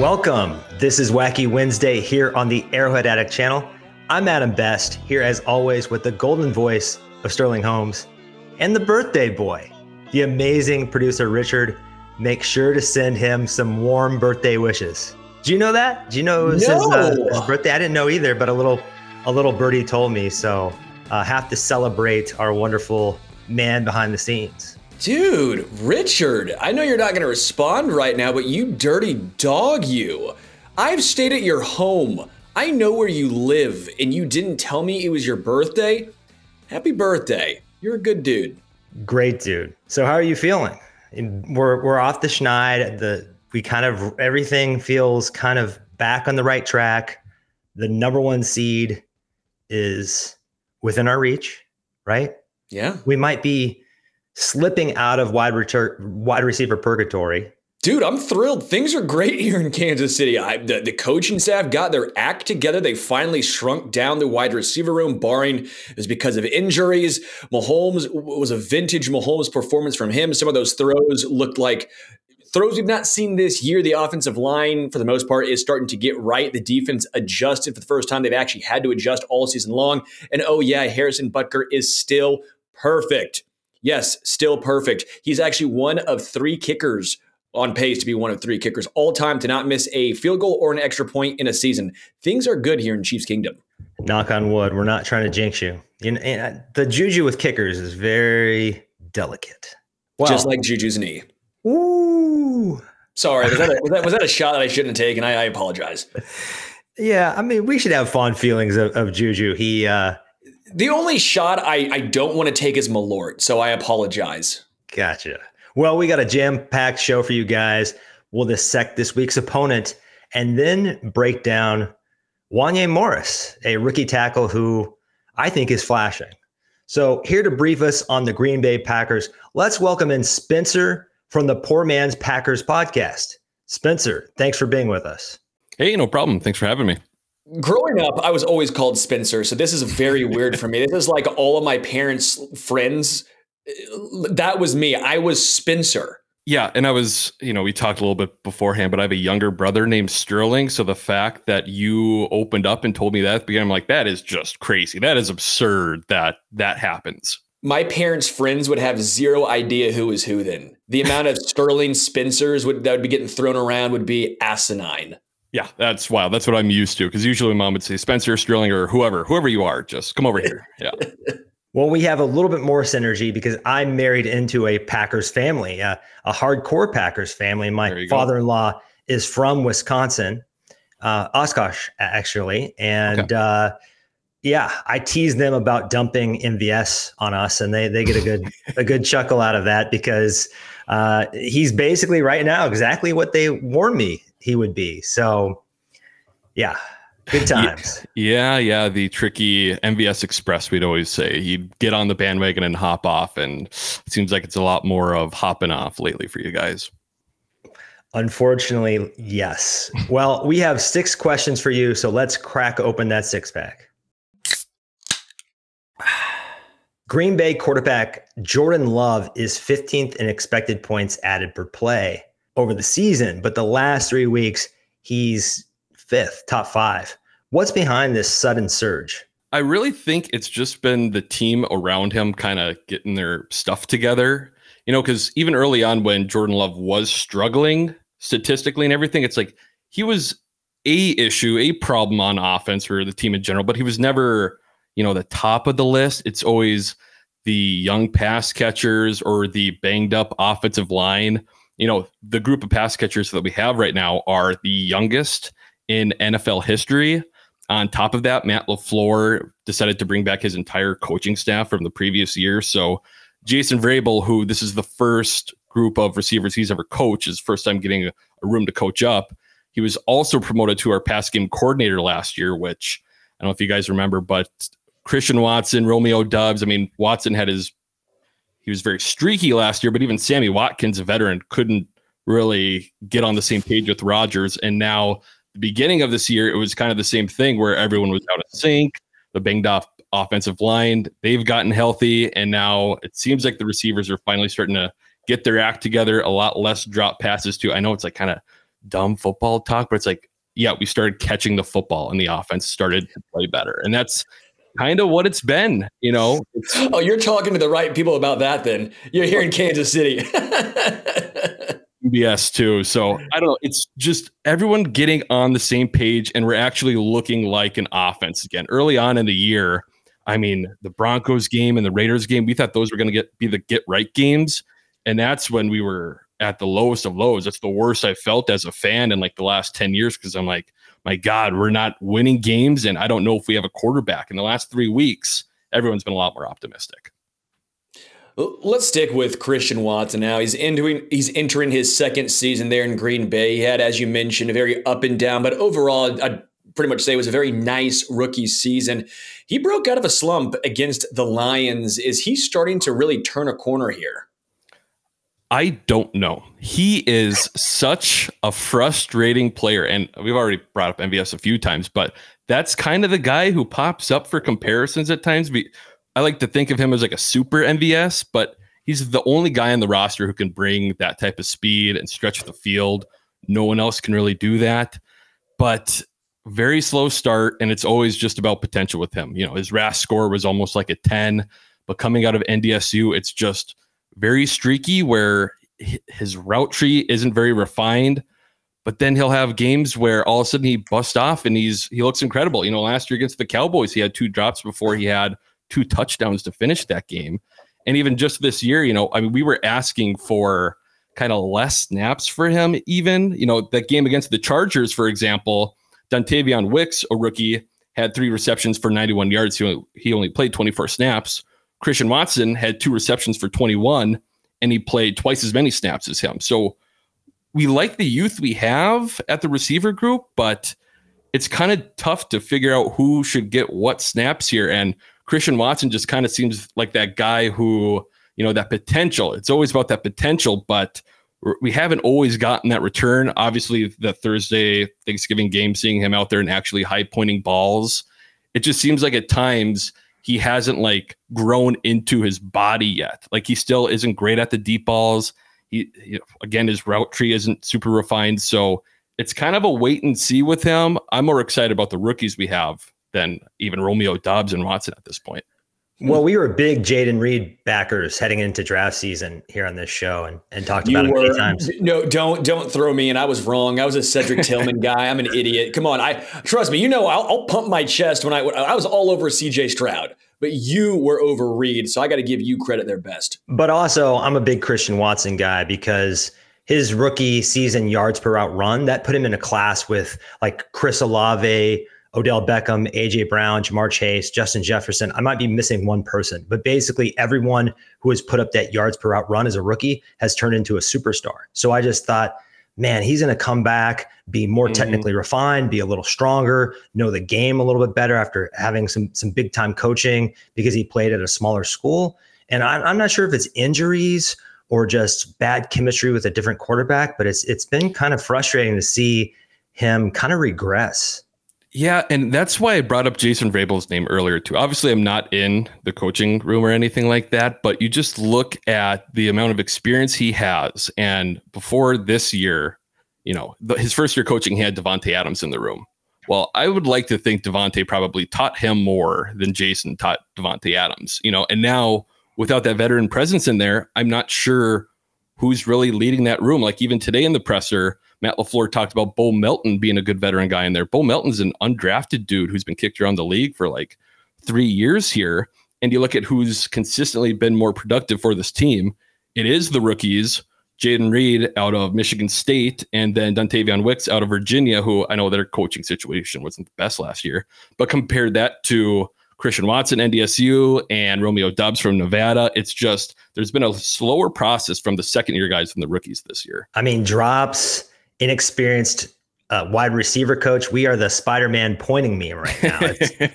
Welcome. This is Wacky Wednesday here on the Arrowhead Addict channel. I'm Adam Best, here as always with the golden voice of Sterling Holmes and the birthday boy, the amazing producer Richard. Make sure to send him some warm birthday wishes. Do you know that? Do you know it was his, uh, his birthday? I didn't know either, but a little a little birdie told me. So uh, have to celebrate our wonderful man behind the scenes. Dude, Richard, I know you're not going to respond right now, but you dirty dog, you. I've stayed at your home. I know where you live, and you didn't tell me it was your birthday? Happy birthday. You're a good dude. Great dude. So how are you feeling? We're we're off the schneid. The we kind of everything feels kind of back on the right track. The number one seed is within our reach, right? Yeah. We might be slipping out of wide retur- wide receiver purgatory. Dude, I'm thrilled. Things are great here in Kansas City. I, the, the coaching staff got their act together. They finally shrunk down the wide receiver room, barring is because of injuries. Mahomes was a vintage Mahomes performance from him. Some of those throws looked like throws we've not seen this year. The offensive line, for the most part, is starting to get right. The defense adjusted for the first time. They've actually had to adjust all season long. And oh, yeah, Harrison Butker is still perfect. Yes, still perfect. He's actually one of three kickers on pace to be one of three kickers all time to not miss a field goal or an extra point in a season. Things are good here in Chiefs Kingdom. Knock on wood. We're not trying to jinx you. And, and the juju with kickers is very delicate. Well, Just like Juju's knee. ooh. Sorry, was that, a, was, that, was that a shot that I shouldn't have taken? I, I apologize. Yeah, I mean, we should have fond feelings of, of Juju. He, uh, The only shot I, I don't want to take is Malort, so I apologize. gotcha. Well, we got a jam packed show for you guys. We'll dissect this week's opponent and then break down Wanya Morris, a rookie tackle who I think is flashing. So, here to brief us on the Green Bay Packers, let's welcome in Spencer from the Poor Man's Packers podcast. Spencer, thanks for being with us. Hey, no problem. Thanks for having me. Growing up, I was always called Spencer, so this is very weird for me. This is like all of my parents' friends. Uh, that was me. I was Spencer. Yeah, and I was, you know, we talked a little bit beforehand, but I have a younger brother named Sterling. So the fact that you opened up and told me that at the beginning, I'm like, that is just crazy. That is absurd that that happens. My parents' friends would have zero idea who was who then. The amount of Sterling Spencers would, that would be getting thrown around would be asinine. Yeah, that's wild. That's what I'm used to. Because usually mom would say Spencer, Sterling, or whoever, whoever you are, just come over here. Yeah. Well, we have a little bit more synergy because I'm married into a Packers family, uh, a hardcore Packers family. My father-in-law is from Wisconsin, uh, Oshkosh, actually, and uh, yeah, I tease them about dumping MVS on us, and they they get a good a good chuckle out of that because uh, he's basically right now exactly what they warned me he would be. So, yeah, good times. Yeah, yeah. The tricky MVS Express, we'd always say. You'd get on the bandwagon and hop off. And it seems like it's a lot more of hopping off lately for you guys. Unfortunately, yes. Well, we have six questions for you, so let's crack open that six pack. Green Bay quarterback Jordan Love is 15th in expected points added per play over the season, but the last three weeks, he's fifth, top five. What's behind this sudden surge? I really think it's just been the team around him kind of getting their stuff together. You know, because even early on when Jordan Love was struggling statistically and everything, it's like he was a issue, a problem on offense for the team in general, but he was never, you know, the top of the list. It's always the young pass catchers or the banged up offensive line. You know, the group of pass catchers that we have right now are the youngest in NFL history. On top of that, Matt LaFleur decided to bring back his entire coaching staff from the previous year. So Jason Vrabel, who this is the first group of receivers he's ever coached, his first time getting a, room to coach up. He was also promoted to our pass game coordinator last year, which I don't know if you guys remember, but Christian Watson, Romeo Doubs. I mean, Watson had his he was very streaky last year, but even Sammy Watkins, a veteran, couldn't really get on the same page with Rodgers. And now the beginning of this year, it was kind of the same thing where everyone was out of sync, the banged off offensive line, they've gotten healthy, and now it seems like the receivers are finally starting to get their act together. A lot less drop passes too. I know it's like kind of dumb football talk, but it's like, yeah, we started catching the football and the offense started to play better. And that's kind of what it's been, you know. oh, you're talking to the right people about that then. You're here in Kansas City. Yes, too. So I don't know. It's just everyone getting on the same page and we're actually looking like an offense again. Early on in the year, I mean, the Broncos game and the Raiders game, we thought those were going to get be the get right games. And that's when we were at the lowest of lows. That's the worst I felt as a fan in like the last 10 years because I'm like, my God, we're not winning games. And I don't know if we have a quarterback. In the last three weeks, everyone's been a lot more optimistic. Let's stick with Christian Watson now. He's entering he's entering his second season there in Green Bay. He had, as you mentioned, a very up and down, but overall, I'd pretty much say it was a very nice rookie season. He broke out of a slump against the Lions. Is he starting to really turn a corner here? I don't know. He is such a frustrating player. And we've already brought up MVS a few times, but that's kind of the guy who pops up for comparisons at times. I like to think of him as like a super MVS, but he's the only guy on the roster who can bring that type of speed and stretch the field. No one else can really do that. But very slow start, and it's always just about potential with him. You know, his RAS score was almost like a 10, but coming out of NDSU, it's just very streaky where his route tree isn't very refined. But then he'll have games where all of a sudden he busts off and he's he looks incredible. You know, last year against the Cowboys, he had two drops before he had two touchdowns to finish that game. And even just this year, you know, I mean, we were asking for kind of less snaps for him, even. You know, that game against the Chargers, for example, Dontayvion Wicks, a rookie, had three receptions for 91 yards. He only, he only played 24 snaps. Christian Watson had two receptions for 21 and he played twice as many snaps as him. So we like the youth we have at the receiver group, but it's kind of tough to figure out who should get what snaps here. And Christian Watson just kind of seems like that guy who, you know, that potential. It's always about that potential, but we haven't always gotten that return. Obviously, the Thursday Thanksgiving game, seeing him out there and actually high pointing balls, it just seems like at times he hasn't like grown into his body yet. Like he still isn't great at the deep balls. He, know, again, his route tree isn't super refined. So it's kind of a wait and see with him. I'm more excited about the rookies we have than even Romeo Doubs and Watson at this point. Well, we were big Jayden Reed backers heading into draft season here on this show and, and talked about you it were, many times. No, don't don't throw me in. I was wrong. I was a Cedric Tillman guy. I'm an idiot. Come on. I trust me. You know, I'll, I'll pump my chest when I I was all over CJ Stroud, but you were over Reed, so I got to give you credit there best. But also, I'm a big Christian Watson guy because his rookie season yards per route run that put him in a class with like Chris Olave Odell Beckham, AJ Brown, Ja'Marr Chase, Justin Jefferson. I might be missing one person, but basically everyone who has put up that yards per route run as a rookie has turned into a superstar. So I just thought, man, he's going to come back, be more mm-hmm. technically refined, be a little stronger, know the game a little bit better after having some some big time coaching because he played at a smaller school. And I'm, I'm not sure if it's injuries or just bad chemistry with a different quarterback, but it's it's been kind of frustrating to see him kind of regress. Yeah, and that's why I brought up Jason Vrabel's name earlier too. Obviously, I'm not in the coaching room or anything like that, but you just look at the amount of experience he has, and before this year, you know, the, his first year coaching, he had Davante Adams in the room. Well, I would like to think Davante probably taught him more than Jason taught Davante Adams. You know, and now without that veteran presence in there, I'm not sure who's really leading that room. Like even today in the presser Matt LaFleur talked about Bo Melton being a good veteran guy in there. Bo Melton's an undrafted dude who's been kicked around the league for like three years here. And you look at who's consistently been more productive for this team. It is the rookies, Jayden Reed out of Michigan State, and then Dontayvion Wicks out of Virginia, who I know their coaching situation wasn't the best last year. But compared that to Christian Watson, NDSU, and Romeo Doubs from Nevada. It's just there's been a slower process from the second year guys than the rookies this year. I mean, drops, inexperienced uh, wide receiver coach. We are the Spider Man pointing meme right now. It's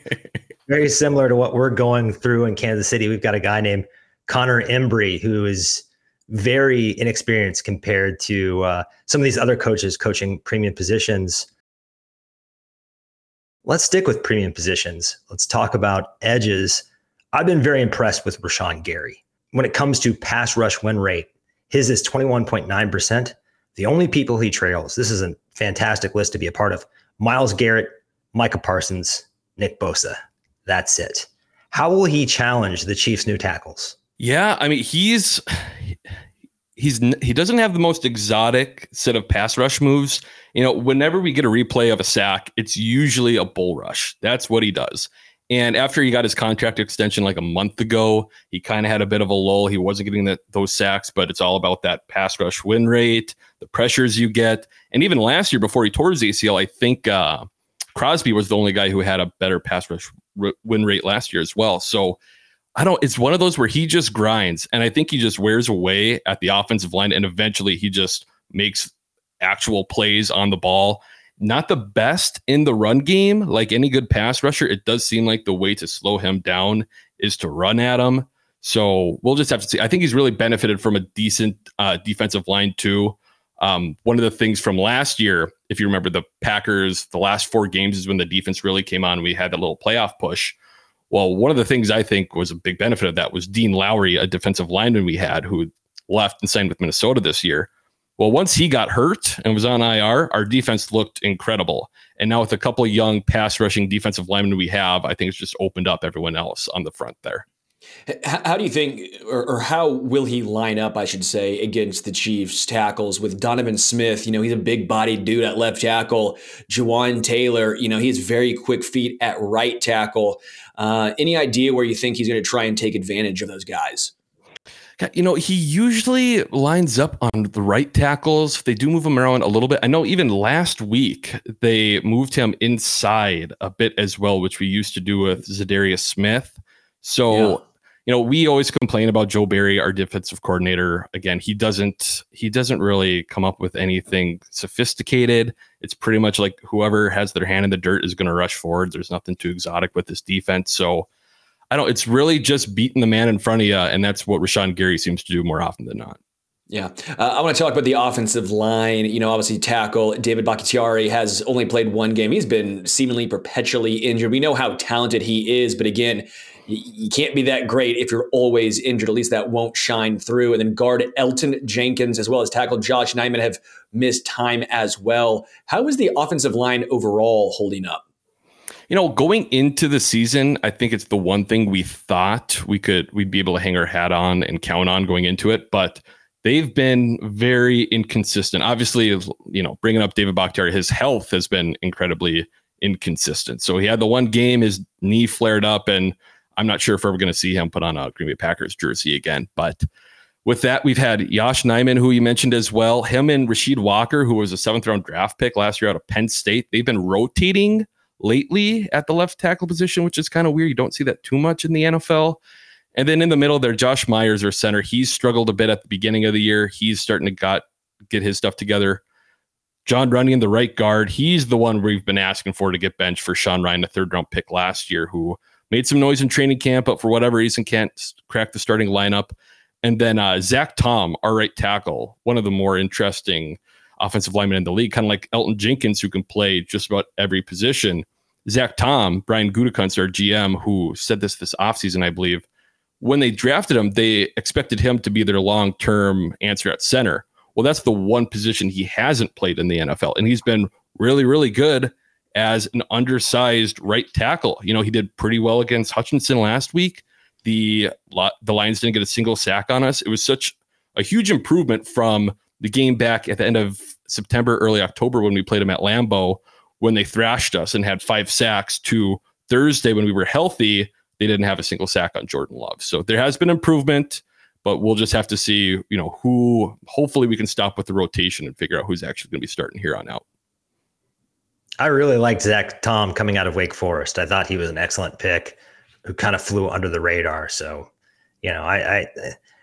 very similar to what we're going through in Kansas City. We've got a guy named Connor Embree who is very inexperienced compared to uh, some of these other coaches coaching premium positions. Let's stick with premium positions. Let's talk about edges. I've been very impressed with Rashan Gary. When it comes to pass rush win rate, his is 21.9%. The only people he trails, this is a fantastic list to be a part of Myles Garrett, Micah Parsons, Nick Bosa. That's it. How will he challenge the Chiefs' new tackles? Yeah, I mean, he's he's he doesn't have the most exotic set of pass rush moves. You know, whenever we get a replay of a sack, it's usually a bull rush. That's what he does. And after he got his contract extension like a month ago, he kind of had a bit of a lull. He wasn't getting that, those sacks, but it's all about that pass rush win rate, the pressures you get. And even last year, before he tore his ACL, I think uh, Crosby was the only guy who had a better pass rush r- win rate last year as well. So I don't, it's one of those where he just grinds. And I think he just wears away at the offensive line. And eventually he just makes actual plays on the ball not the best in the run game. Like any good pass rusher, it does seem like the way to slow him down is to run at him. So we'll just have to see. I think he's really benefited from a decent uh, defensive line too. Um, one of the things from last year, if you remember the Packers, the last four games is when the defense really came on. We had that little playoff push. Well, one of the things I think was a big benefit of that was Dean Lowry, a defensive lineman we had who left and signed with Minnesota this year. Well, once he got hurt and was on IR, our defense looked incredible. And now with a couple of young pass rushing defensive linemen we have, I think it's just opened up everyone else on the front there. How do you think, or, or, how will he line up, I should say, against the Chiefs tackles with Donovan Smith? You know, he's a big bodied dude at left tackle. Jawaan Taylor, you know, he has very quick feet at right tackle. Uh, any idea where you think he's going to try and take advantage of those guys? You know, he usually lines up on the right tackles. They do move him around a little bit. I know even last week they moved him inside a bit as well, which we used to do with Za'Darius Smith. So, yeah. you know, we always complain about Joe Barry, our defensive coordinator. Again, he doesn't he doesn't really come up with anything sophisticated. It's pretty much like whoever has their hand in the dirt is going to rush forward. There's nothing too exotic with this defense. So, I don't. It's really just beating the man in front of you, and that's what Rashan Gary seems to do more often than not. Yeah, uh, I want to talk about the offensive line. You know, obviously, tackle David Bakhtiari has only played one game. He's been seemingly perpetually injured. We know how talented he is, but again, you, can't be that great if you're always injured. At least that won't shine through. And then guard Elgton Jenkins as well as tackle Yosh Nijman have missed time as well. How is the offensive line overall holding up? You know, going into the season, I think it's the one thing we thought we could we'd be able to hang our hat on and count on going into it, but they've been very inconsistent. Obviously, you know, bringing up David Bakhtiari, his health has been incredibly inconsistent. So he had the one game, his knee flared up, and I'm not sure if we're going to see him put on a Green Bay Packers jersey again. But with that, we've had Yosh Nijman, who you mentioned as well. Him and Rasheed Walker, who was a seventh round draft pick last year out of Penn State. They've been rotating lately at the left tackle position, which is kind of weird. You don't see that too much in the NFL. And then in the middle there, Josh Myers, our center, he's struggled a bit at the beginning of the year. He's starting to got get his stuff together. John Runyan, the right guard, he's the one we've been asking for to get benched for Sean Rhyan, the third round pick last year, who made some noise in training camp, but for whatever reason can't crack the starting lineup. And then uh, Zach Tom, our right tackle, one of the more interesting offensive linemen in the league, kind of like Elgton Jenkins, who can play just about every position. Zach Tom, Brian Gutekunst, our GM, who said this this offseason, I believe, when they drafted him, they expected him to be their long term answer at center. Well, that's the one position he hasn't played in the NFL, and he's been really, really good as an undersized right tackle. You know, he did pretty well against Hutchinson last week. The the Lions didn't get a single sack on us. It was such a huge improvement from the game back at the end of September, early October when we played them at Lambeau, when they thrashed us and had five sacks, to Thursday when we were healthy, they didn't have a single sack on Jordan Love. So there has been improvement, but we'll just have to see, you know, who hopefully we can stop with the rotation and figure out who's actually going to be starting here on out. I really liked Zach Tom coming out of Wake Forest. I thought he was an excellent pick who kind of flew under the radar. So, you know, I, I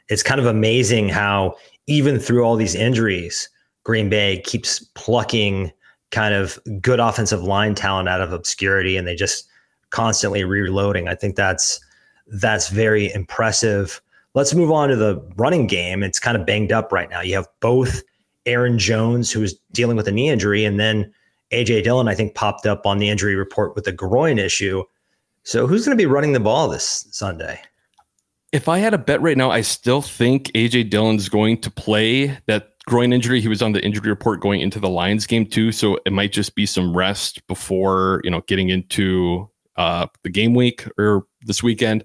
it's kind of amazing how even through all these injuries, Green Bay keeps plucking kind of good offensive line talent out of obscurity and they just constantly reloading. I think that's that's very impressive. Let's move on to the running game. It's kind of banged up right now. You have both Aaron Jones, who is dealing with a knee injury, and then AJ Dillon, I think, popped up on the injury report with a groin issue. So who's going to be running the ball this Sunday? If I had a bet right now, I still think AJ Dillon's going to play. That groin injury. He was on the injury report going into the Lions game too, so it might just be some rest before you know getting into uh, the game week or this weekend.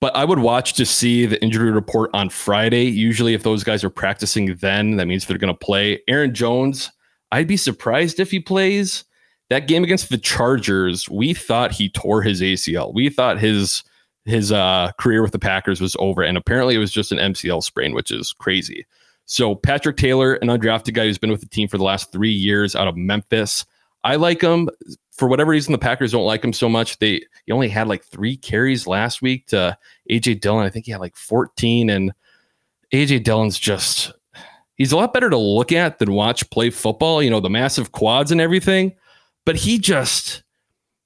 But I would watch to see the injury report on Friday. Usually, if those guys are practicing then, that means they're going to play. Aaron Jones, I'd be surprised if he plays. That game against the Chargers, we thought he tore his ACL. We thought his his uh, career with the Packers was over, and apparently it was just an MCL sprain, which is crazy. So Patrick Taylor, an undrafted guy who's been with the team for the last three years out of Memphis. I like him for whatever reason. The Packers don't like him so much. They he only had like three carries last week to AJ Dillon. I think he had like 14, and AJ Dillon's just he's a lot better to look at than watch play football. You know the massive quads and everything, but he just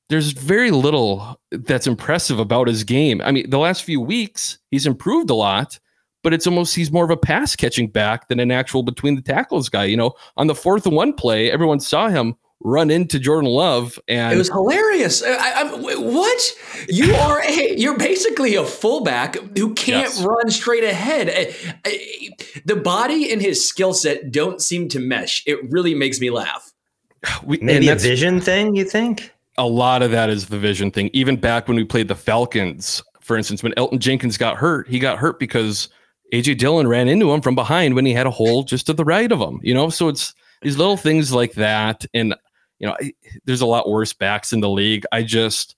there's very little that's impressive about his game. I mean, the last few weeks he's improved a lot but it's almost he's more of a pass catching back than an actual between the tackles guy. You know, on the fourth and one play, everyone saw him run into Jordan Love, and it was hilarious. I, I, what you are a you're basically a fullback who can't yes. run straight ahead. The body and his skill set don't seem to mesh. It really makes me laugh. We, Maybe a vision thing. You think? A lot of that is the vision thing. Even back when we played the Falcons, for instance, when Elgton Jenkins got hurt, he got hurt because AJ Dillon ran into him from behind when he had a hole just to the right of him. You know, so it's these little things like that, and you know, there's a lot worse backs in the league. I just,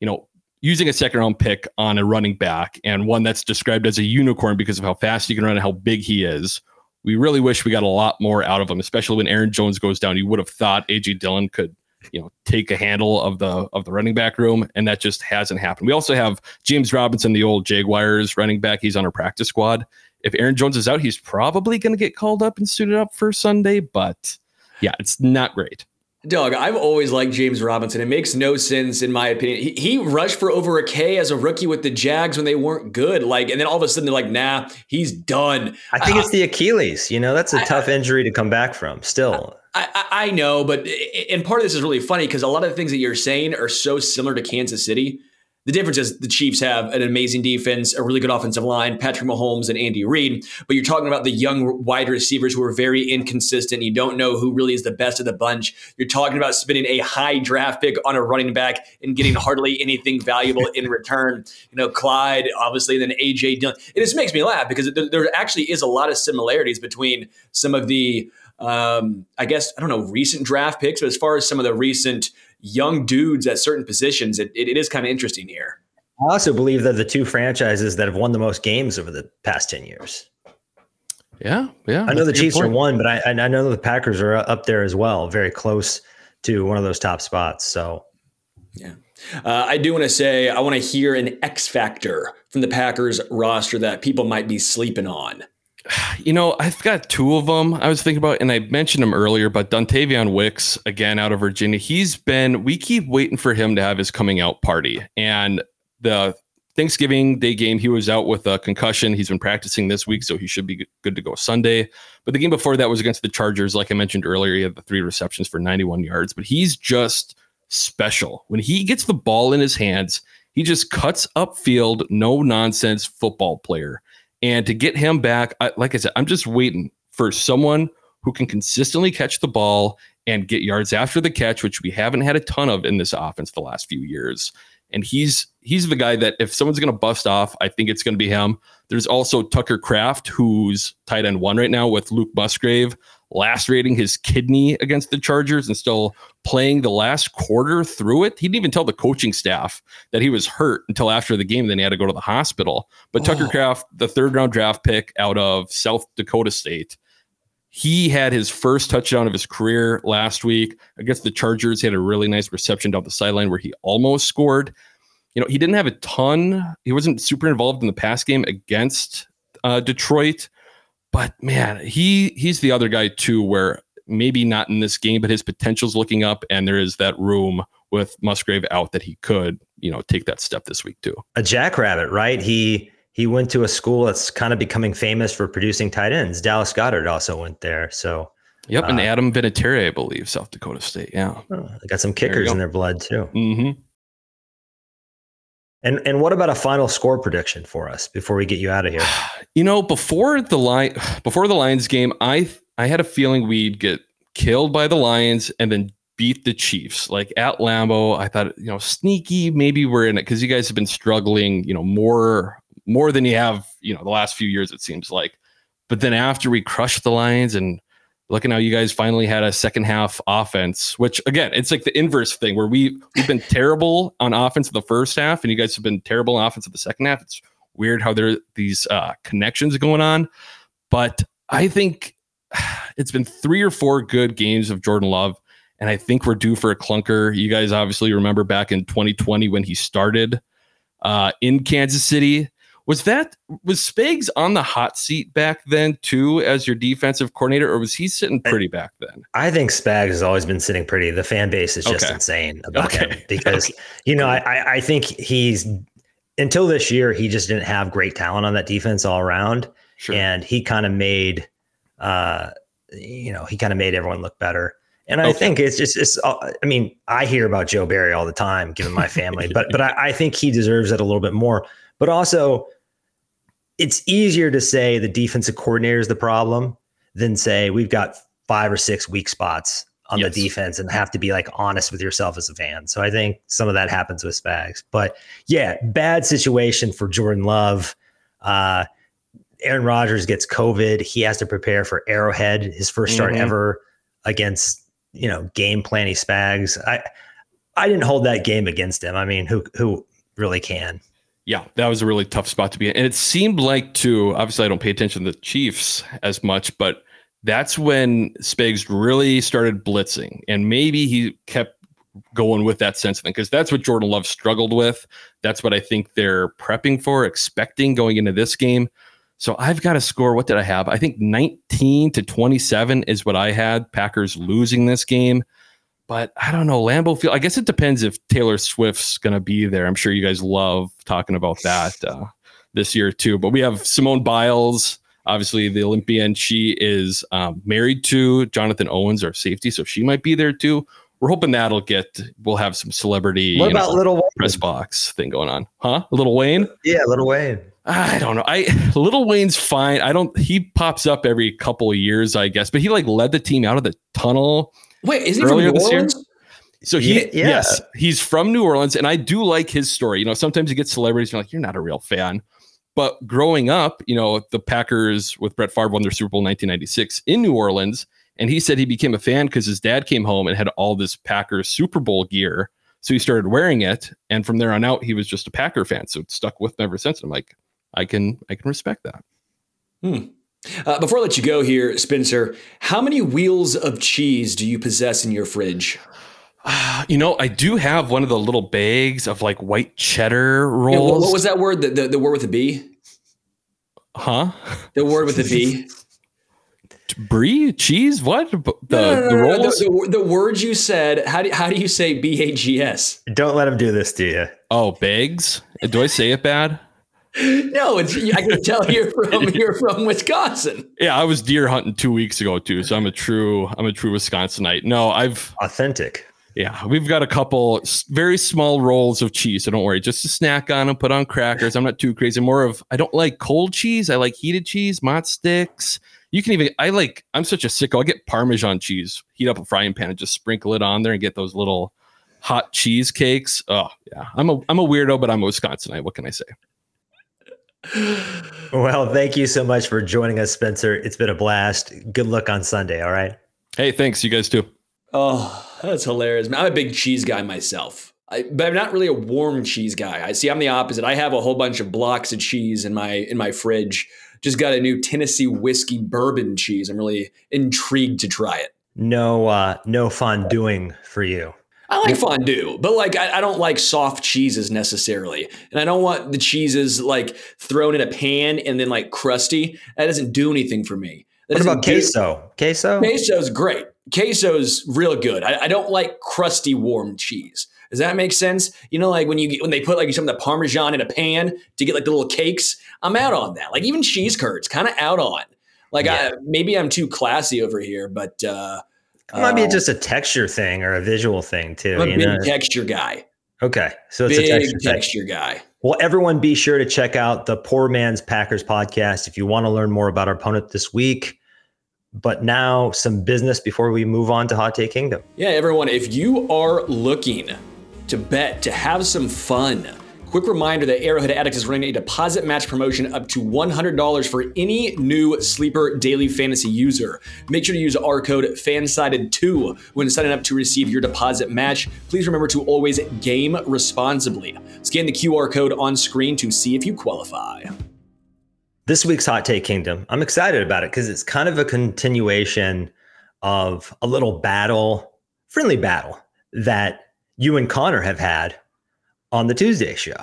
you know, using a second round pick on a running back and one that's described as a unicorn because of how fast he can run and how big he is. We really wish we got a lot more out of him, especially when Aaron Jones goes down. You would have thought AJ Dillon could, you know, take a handle of the of the running back room, and that just hasn't happened. We also have James Robinson, the old Jaguars running back. He's on our practice squad. If Aaron Jones is out, he's probably going to get called up and suited up for Sunday. But yeah, it's not great. Doug, I've always liked James Robinson. It makes no sense, in my opinion. He, he, rushed for over a K as a rookie with the Jags when they weren't good. Like, and then all of a sudden they're like, "Nah, he's done." I think uh, it's the Achilles. You know, that's a I, tough injury to come back from. Still, I, I, know, but and part of this is really funny because a lot of the things that you're saying are so similar to Kansas City. The difference is the Chiefs have an amazing defense, a really good offensive line, Patrick Mahomes and Andy Reid. But you're talking about the young wide receivers who are very inconsistent. You don't know who really is the best of the bunch. You're talking about spending a high draft pick on a running back and getting hardly anything valuable in return. You know, Clyde, obviously, then AJ Dillon. It just makes me laugh because there actually is a lot of similarities between some of the um, I guess I don't know recent draft picks, but as far as some of the recent young dudes at certain positions, it, it, it is kind of interesting here. I also believe that the two franchises that have won the most games over the past 10 years. Yeah, yeah. I know the Chiefs point. are one, but I, I know the Packers are up there as well, very close to one of those top spots. So, yeah. Uh, I do want to say I want to hear an X factor from the Packers roster that people might be sleeping on. You know, I've got two of them. I was thinking about, and I mentioned him earlier, but Dontayvion Wicks, again out of Virginia, he's been. We keep waiting for him to have his coming out party, and the Thanksgiving Day game, he was out with a concussion. He's been practicing this week, so he should be good to go Sunday. But the game before that was against the Chargers. Like I mentioned earlier, he had the three receptions for 91 yards. But he's just special when he gets the ball in his hands. He just cuts up field, no nonsense football player. And to get him back, I, like I said, I'm just waiting for someone who can consistently catch the ball and get yards after the catch, which we haven't had a ton of in this offense the last few years. And he's he's the guy that if someone's going to bust off, I think it's going to be him. There's also Tucker Kraft, who's tight end one right now with Luke Musgrave lacerating his kidney against the Chargers and still playing the last quarter through it. He didn't even tell the coaching staff that he was hurt until after the game. Then he had to go to the hospital. But oh. Tucker Kraft, the third round draft pick out of South Dakota State, he had his first touchdown of his career last week against the Chargers. He had a really nice reception down the sideline where he almost scored. You know, he didn't have a ton. He wasn't super involved in the pass game against uh, Detroit but man, he he's the other guy too, where maybe not in this game, but his potential's looking up, and there is that room with Musgrave out that he could, you know, take that step this week too. A jackrabbit, right? He he went to a school that's kind of becoming famous for producing tight ends. Dallas Goedert also went there. So Yep, and uh, Adam Vinatieri, I believe, South Dakota State. Yeah, oh, they got some kickers in their blood too. Mm-hmm. And and what about a final score prediction for us before we get you out of here? You know, before the line before the Lions game, I I had a feeling we'd get killed by the Lions and then beat the Chiefs. Like at Lambeau, I thought, you know, sneaky, maybe we're in it because you guys have been struggling, you know, more more than you have, you know, the last few years, it seems like. But then after we crushed the Lions and looking how you guys finally had a second half offense, which again, it's like the inverse thing where we we've been terrible on offense in the first half, and you guys have been terrible on offense in the second half. It's weird how there are these uh, connections going on, but I think it's been three or four good games of Jordan Love, and I think we're due for a clunker. You guys obviously remember back in 2020 when he started uh, in Kansas City. Was that was Spags on the hot seat back then too as your defensive coordinator, or was he sitting pretty back then? I think Spags has always been sitting pretty. The fan base is just Okay. insane about Okay. him because you know I I think he's until this year he just didn't have great talent on that defense all around, Sure. and he kind of made uh you know he kind of made everyone look better. And I Okay. think it's just it's uh, I mean I hear about Joe Barry all the time given my family, but but I, I think he deserves it a little bit more. But also, it's easier to say the defensive coordinator is the problem than say we've got five or six weak spots on Yes. the defense and have to be like honest with yourself as a fan. So I think some of that happens with Spags. But yeah, bad situation for Jordan Love. Uh, Aaron Rodgers gets COVID. He has to prepare for Arrowhead, his first start Mhm. ever against you know game planning Spags. I I didn't hold that game against him. I mean, who who really can? Yeah, that was a really tough spot to be in. And it seemed like, too, obviously, I don't pay attention to the Chiefs as much, but that's when Spags really started blitzing. And maybe he kept going with that sense of thing because that's what Jordan Love struggled with. That's what I think they're prepping for, expecting going into this game. So I've got a score. What did I have? I think 19 to 27 is what I had. Packers losing this game. But I don't know. Lambeau Field. I guess it depends if Taylor Swift's going to be there. I'm sure you guys love talking about that uh, this year too. But we have Simone Biles, obviously the Olympian. She is um, married to Jonathan Owens, our safety, so she might be there too. We're hoping that'll get. We'll have some celebrity. What you know, about Little Wayne? press box thing going on, huh? Little Wayne. Yeah, Little Wayne. I don't know. I Little Wayne's fine. I don't. He pops up every couple of years, I guess. But he like led the team out of the tunnel. Wait, is he Earlier from New this year? Orleans? So he, Yeah, yeah. yes, he's from New Orleans, and I do like his story. You know, sometimes you get celebrities, you're like, you're not a real fan. But growing up, you know, the Packers with Brett Favre won their Super Bowl 1996 in New Orleans, and he said he became a fan because his dad came home and had all this Packers Super Bowl gear. So he started wearing it, and from there on out, he was just a Packer fan. So it stuck with him ever since. I'm like, I can, I can respect that. Hmm. Uh, before I let you go here, Spencer, how many wheels of cheese do you possess in your fridge? You know, I do have one of the little bags of like white cheddar Yeah, rolls. what, what was that word? The, the, the word with a B? Huh? The word with a B? Brie? Cheese? What? The, No, no, no, the no, no, rolls? The, the, the words you said, how do, how do you say B A G S? Don't let him do this to you. Oh, bags? Do I say it bad? No, it's I can tell you're from you're from Wisconsin. Yeah, I was deer hunting two weeks ago too, so I'm a true I'm a true Wisconsinite. No, I've Authentic. yeah, we've got a couple very small rolls of cheese. So don't worry, just to snack on them, put on crackers. I'm not too crazy. More of I don't like cold cheese. I like heated cheese, mott sticks. You can even I like I'm such a sicko. I get Parmesan cheese, heat up a frying pan and just sprinkle it on there and get those little hot cheesecakes. Oh yeah, I'm a I'm a weirdo, but I'm a Wisconsinite. What can I say? Well, thank you so much for joining us, Spencer. It's been a blast. Good luck on Sunday. All right. Hey, thanks. You guys too. Oh, that's hilarious. I'm a big cheese guy myself. I, but I'm not really a warm cheese guy. I see. I'm the opposite. I have a whole bunch of blocks of cheese in my in my fridge. Just got a new Tennessee whiskey bourbon cheese. I'm really intrigued to try it. No, uh, no fonduing for you. I like fondue, but like I, I don't like soft cheeses necessarily, and I don't want the cheeses like thrown in a pan and then like crusty. That doesn't do anything for me. That What doesn't about do- queso? Queso? Queso's great. Queso's real good. I, I don't like crusty warm cheese. Does that make sense? You know, like when you get, when they put like some of the Parmesan in a pan to get like the little cakes. I'm out on that. Like even cheese curds, kind of out on. Like I, maybe I'm too classy over here, but uh, It might be uh, just a texture thing or a visual thing too. I'm a big know? texture guy. Okay, so it's Big a texture texture guy. Well, everyone be sure to check out the Poor Man's Packers podcast if you want to learn more about our opponent this week. But now, some business before we move on to Hot Take Kingdom. Yeah, everyone, if you are looking to bet, to have some fun, Quick reminder that Arrowhead Addict is running a deposit match promotion up to $100 for any new Sleeper Daily Fantasy user. Make sure to use our code FANSIDED2 when signing up to receive your deposit match. Please remember to always game responsibly. Scan the QR code on screen to see if you qualify. This week's Hot Take Kingdom, I'm excited about it because it's kind of a continuation of a little battle, friendly battle that you and Connor have had on the Tuesday show.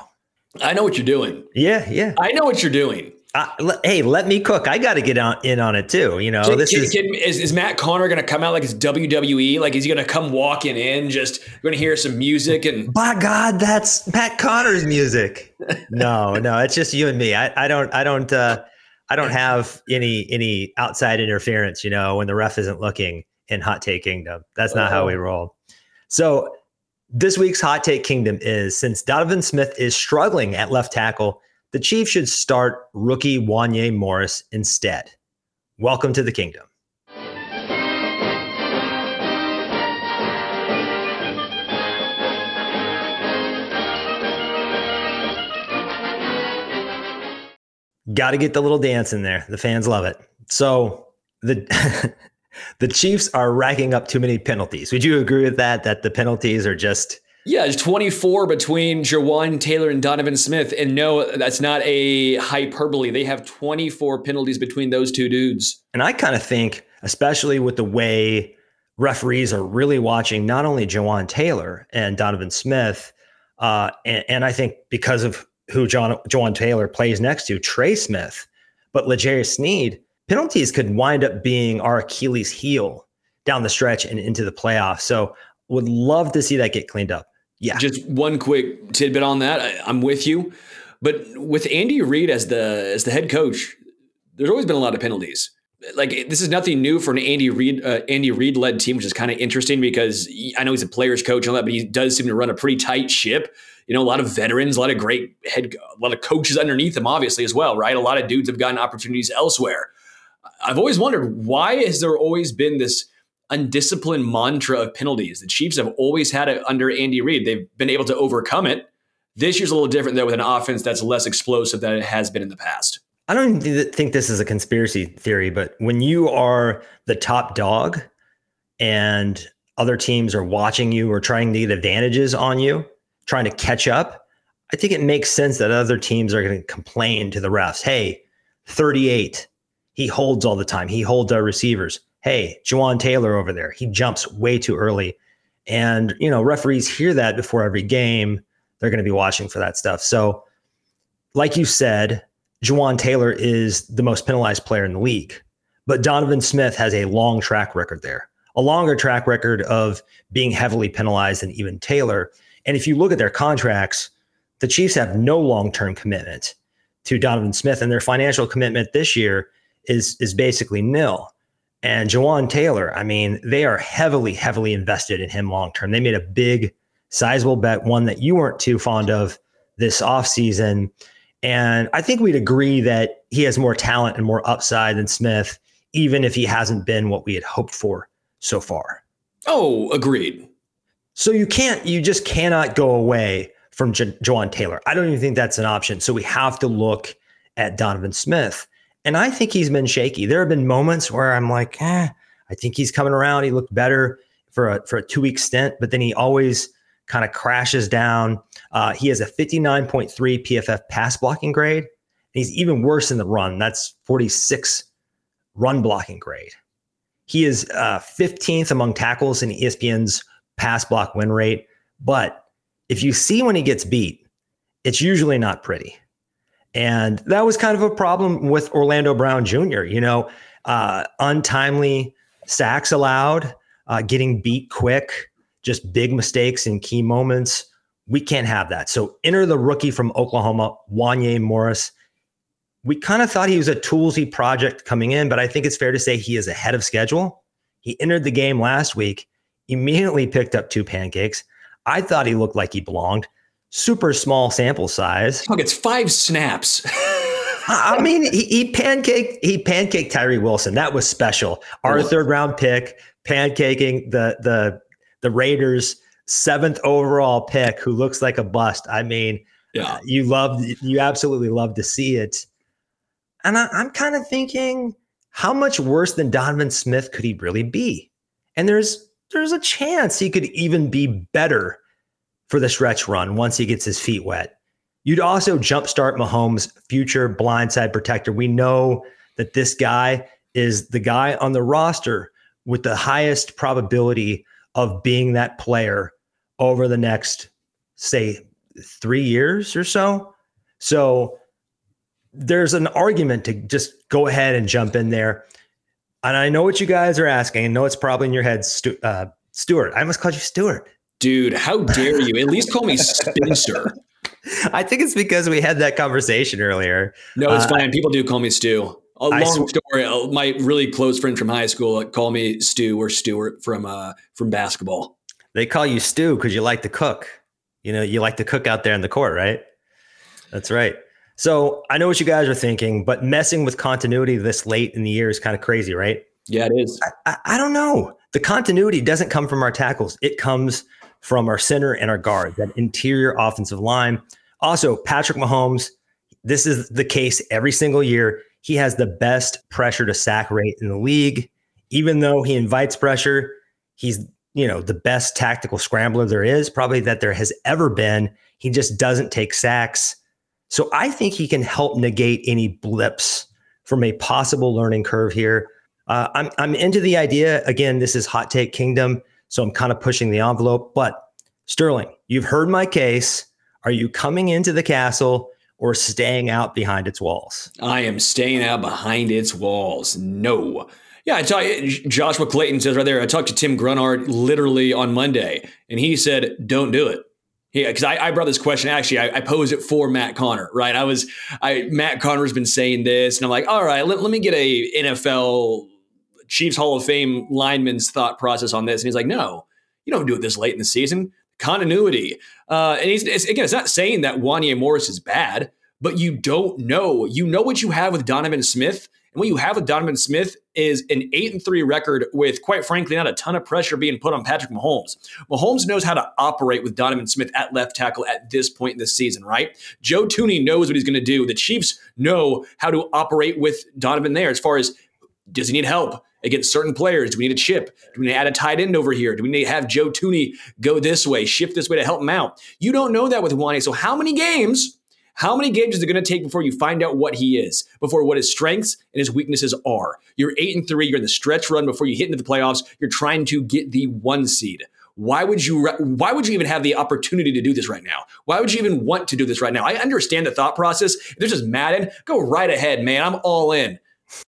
I know what you're doing. Yeah, yeah. I know what you're doing. Uh, le- hey, let me cook. I got to get on, in on it too. You know, Can- this can- is can- is, is Matt Connor going to come out like it's WWE? Like, is he going to come walking in, just going to hear some music and by God, that's Matt Connor's music. no, no, it's just you and me. I, I don't, I don't, uh, I don't have any any outside interference. You know, when the ref isn't looking in Hot Take Kingdom, that's not how we roll. So this week's Hot Take Kingdom is since Donovan Smith is struggling at left tackle, the Chiefs should start rookie Wanya Morris instead. Welcome to the kingdom. Got to get the little dance in there. The fans love it. So the the Chiefs are racking up too many penalties. Would you agree with that? That the penalties are just Yeah, it's 24 between Jawaan Taylor and Donovan Smith. And no, that's not a hyperbole. They have 24 penalties between those two dudes. And I kind of think, especially with the way referees are really watching not only Jawaan Taylor and Donovan Smith, uh, and, and I think because of who John Jawaan Taylor plays next to, Trey Smith, but L'Jarius Sneed, penalties could wind up being our Achilles heel down the stretch and into the playoffs. So would love to see that get cleaned up. Yeah. Just one quick tidbit on that. I, I'm with you. But with Andy Reid as the as the head coach, there's always been a lot of penalties. Like this is nothing new for an Andy Reid uh, Andy Reid led team, which is kind of interesting because he- I know he's a players coach and all that, but he does seem to run a pretty tight ship. You know, a lot of veterans, a lot of great head, a lot of coaches underneath him, obviously as well, right? A lot of dudes have gotten opportunities elsewhere. I've always wondered why has there always been this undisciplined mantra of penalties? The Chiefs have always had it under Andy Reid. They've been able to overcome it. This year's a little different though, with an offense that's less explosive than it has been in the past. I don't think this is a conspiracy theory, but when you are the top dog and other teams are watching you or trying to get advantages on you, trying to catch up, I think it makes sense that other teams are going to complain to the refs. Hey, 38, he holds all the time. He holds our receivers. Hey, Jawaan Taylor over there, he jumps way too early. And, you know, referees hear that before every game. They're going to be watching for that stuff. So, like you said, Jawaan Taylor is the most penalized player in the league, but Donovan Smith has a long track record there, a longer track record of being heavily penalized than even Taylor. And if you look at their contracts, the Chiefs have no long term commitment to Donovan Smith, and their financial commitment this year is is basically nil. And Jawaan Taylor, I mean, they are heavily, heavily invested in him long term. They made a big, sizable bet, one that you weren't too fond of this offseason. And I think we'd agree that he has more talent and more upside than Smith, even if he hasn't been what we had hoped for so far. Oh, agreed. So you can't, you just cannot go away from J- Jawaan Taylor. I don't even think that's an option. So we have to look at Donovan Smith. And I think he's been shaky. There have been moments where I'm like, eh, I think he's coming around. He looked better for a for a two week stint, but then he always kind of crashes down. Uh, he has a 59.3 PFF pass blocking grade. And he's even worse in the run. That's 46 run blocking grade. He is uh, 15th among tackles in ESPN's pass block win rate. But if you see when he gets beat, it's usually not pretty. And that was kind of a problem with Orlando Brown Jr., you know, uh, untimely sacks allowed, uh, getting beat quick, just big mistakes in key moments. We can't have that. So enter the rookie from Oklahoma, Wanya Morris. We kind of thought he was a toolsy project coming in, but I think it's fair to say he is ahead of schedule. He entered the game last week, immediately picked up two pancakes. I thought he looked like he belonged. Super small sample size. Fuck, it's five snaps. I mean, he, he pancaked he pancaked Tyree Wilson. That was special. Our third round pick, pancaking the the the Raiders seventh overall pick, who looks like a bust. I mean, yeah, uh, you love you absolutely love to see it. And I, I'm kind of thinking, how much worse than Donovan Smith could he really be? And there's there's a chance he could even be better for the stretch run once he gets his feet wet. You'd also jumpstart Mahomes' future blindside protector. We know that this guy is the guy on the roster with the highest probability of being that player over the next, say, three years or so. So there's an argument to just go ahead and jump in there. And I know what you guys are asking. I know it's probably in your head, Stu- uh, Stuart. I almost called you Stuart. Dude, how dare you? At least call me Spencer. I think it's because we had that conversation earlier. No, it's uh, fine. People do call me Stu. A long sw- story. Uh, my really close friend from high school uh, call me Stu or Stuart from uh, from basketball. They call you Stu because you like to cook. You know, you like to cook out there in the court, right? That's right. So I know what you guys are thinking, but messing with continuity this late in the year is kind of crazy, right? Yeah, it is. I, I, I don't know. The continuity doesn't come from our tackles. It comes from our center and our guard, that interior offensive line. Also, Patrick Mahomes, this is the case every single year. He has the best pressure to sack rate in the league. Even though he invites pressure, he's, you know, the best tactical scrambler there is, probably that there has ever been. He just doesn't take sacks. So I think he can help negate any blips from a possible learning curve here. Uh, I'm, I'm into the idea. Again, this is hot take kingdom. So I'm kind of pushing the envelope. But Sterling, you've heard my case. Are you coming into the castle or staying out behind its walls? I am staying out behind its walls. No. Yeah, I tell you, Joshua Clayton says right there, I talked to Tim Grunhard literally on Monday, and he said, don't do it. Yeah, because I, I, brought this question. Actually, I, I, posed it for Matt Connor, right? I was, I Matt Connor's been saying this, and I'm like, all right, let, let me get a NFL Chiefs Hall of Fame lineman's thought process on this. And he's like, no, you don't do it this late in the season. Continuity. Uh, and he's it's, again, it's not saying that Wanya Morris is bad, but you don't know. You know what you have with Donovan Smith. And what you have with Donovan Smith is an eight and three record with, quite frankly, not a ton of pressure being put on Patrick Mahomes. Mahomes knows how to operate with Donovan Smith at left tackle at this point in the season, right? Joe Thuney knows what he's going to do. The Chiefs know how to operate with Donovan there as far as does he need help? Against certain players? Do we need a chip? Do we need to add a tight end over here? Do we need to have Joe Thuney go this way, shift this way to help him out? You don't know that with Wanya. So how many games? How many games is it going to take before you find out what he is, before what his strengths and his weaknesses are? You're eight and three. You're in the stretch run before you hit into the playoffs. You're trying to get the one seed. Why would you? Why would you even have the opportunity to do this right now? Why would you even want to do this right now? I understand the thought process. If this is Madden, go right ahead, man. I'm all in.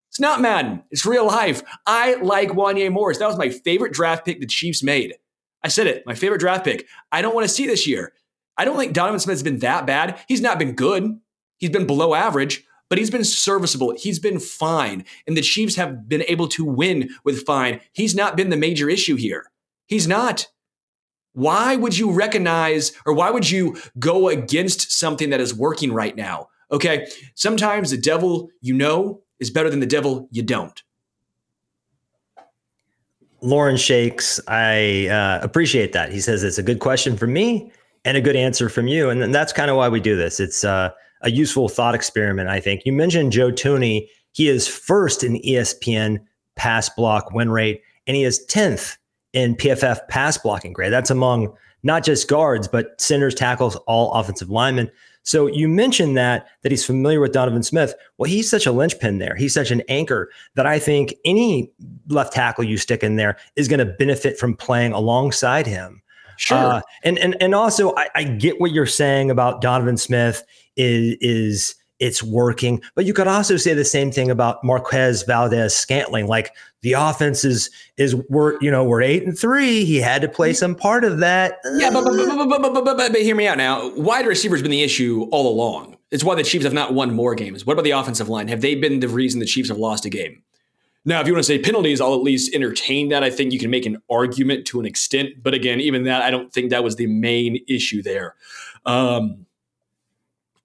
It's not Madden. It's real life. I like Wanya Morris. That was my favorite draft pick the Chiefs made. I said it, my favorite draft pick. I don't want to see this year. I don't think Donovan Smith's been that bad. He's not been good. He's been below average, but he's been serviceable. He's been fine. And the Chiefs have been able to win with fine. He's not been the major issue here. He's not. Why would you recognize or why would you go against something that is working right now? Okay. Sometimes the devil you know is better than the devil you don't. Lauren Shakes, I uh, appreciate that. He says it's a good question from me and a good answer from you. And that's kind of why we do this. It's uh, a useful thought experiment, I think. You mentioned Joe Thuney. He is first in ESPN pass block win rate, and he is 10th in PFF pass blocking grade. That's among not just guards, but centers, tackles, all offensive linemen. So you mentioned that that he's familiar with Donovan Smith. Well, he's such a linchpin there. He's such an anchor that I think any left tackle you stick in there is going to benefit from playing alongside him. Sure. Uh, and and and also I, I get what you're saying about Donovan Smith is is it's working. But you could also say the same thing about Marquez Valdes-Scantling. Like the offense is is we're you know we're eight and three. He had to play some part of that. Yeah, but but but but but, but, but, but hear me out now. Wide receiver's been the issue all along. It's why the Chiefs have not won more games. What about the offensive line? Have they been the reason the Chiefs have lost a game? Now, if you want to say penalties, I'll at least entertain that. I think you can make an argument to an extent, but again, even that, I don't think that was the main issue there. Um,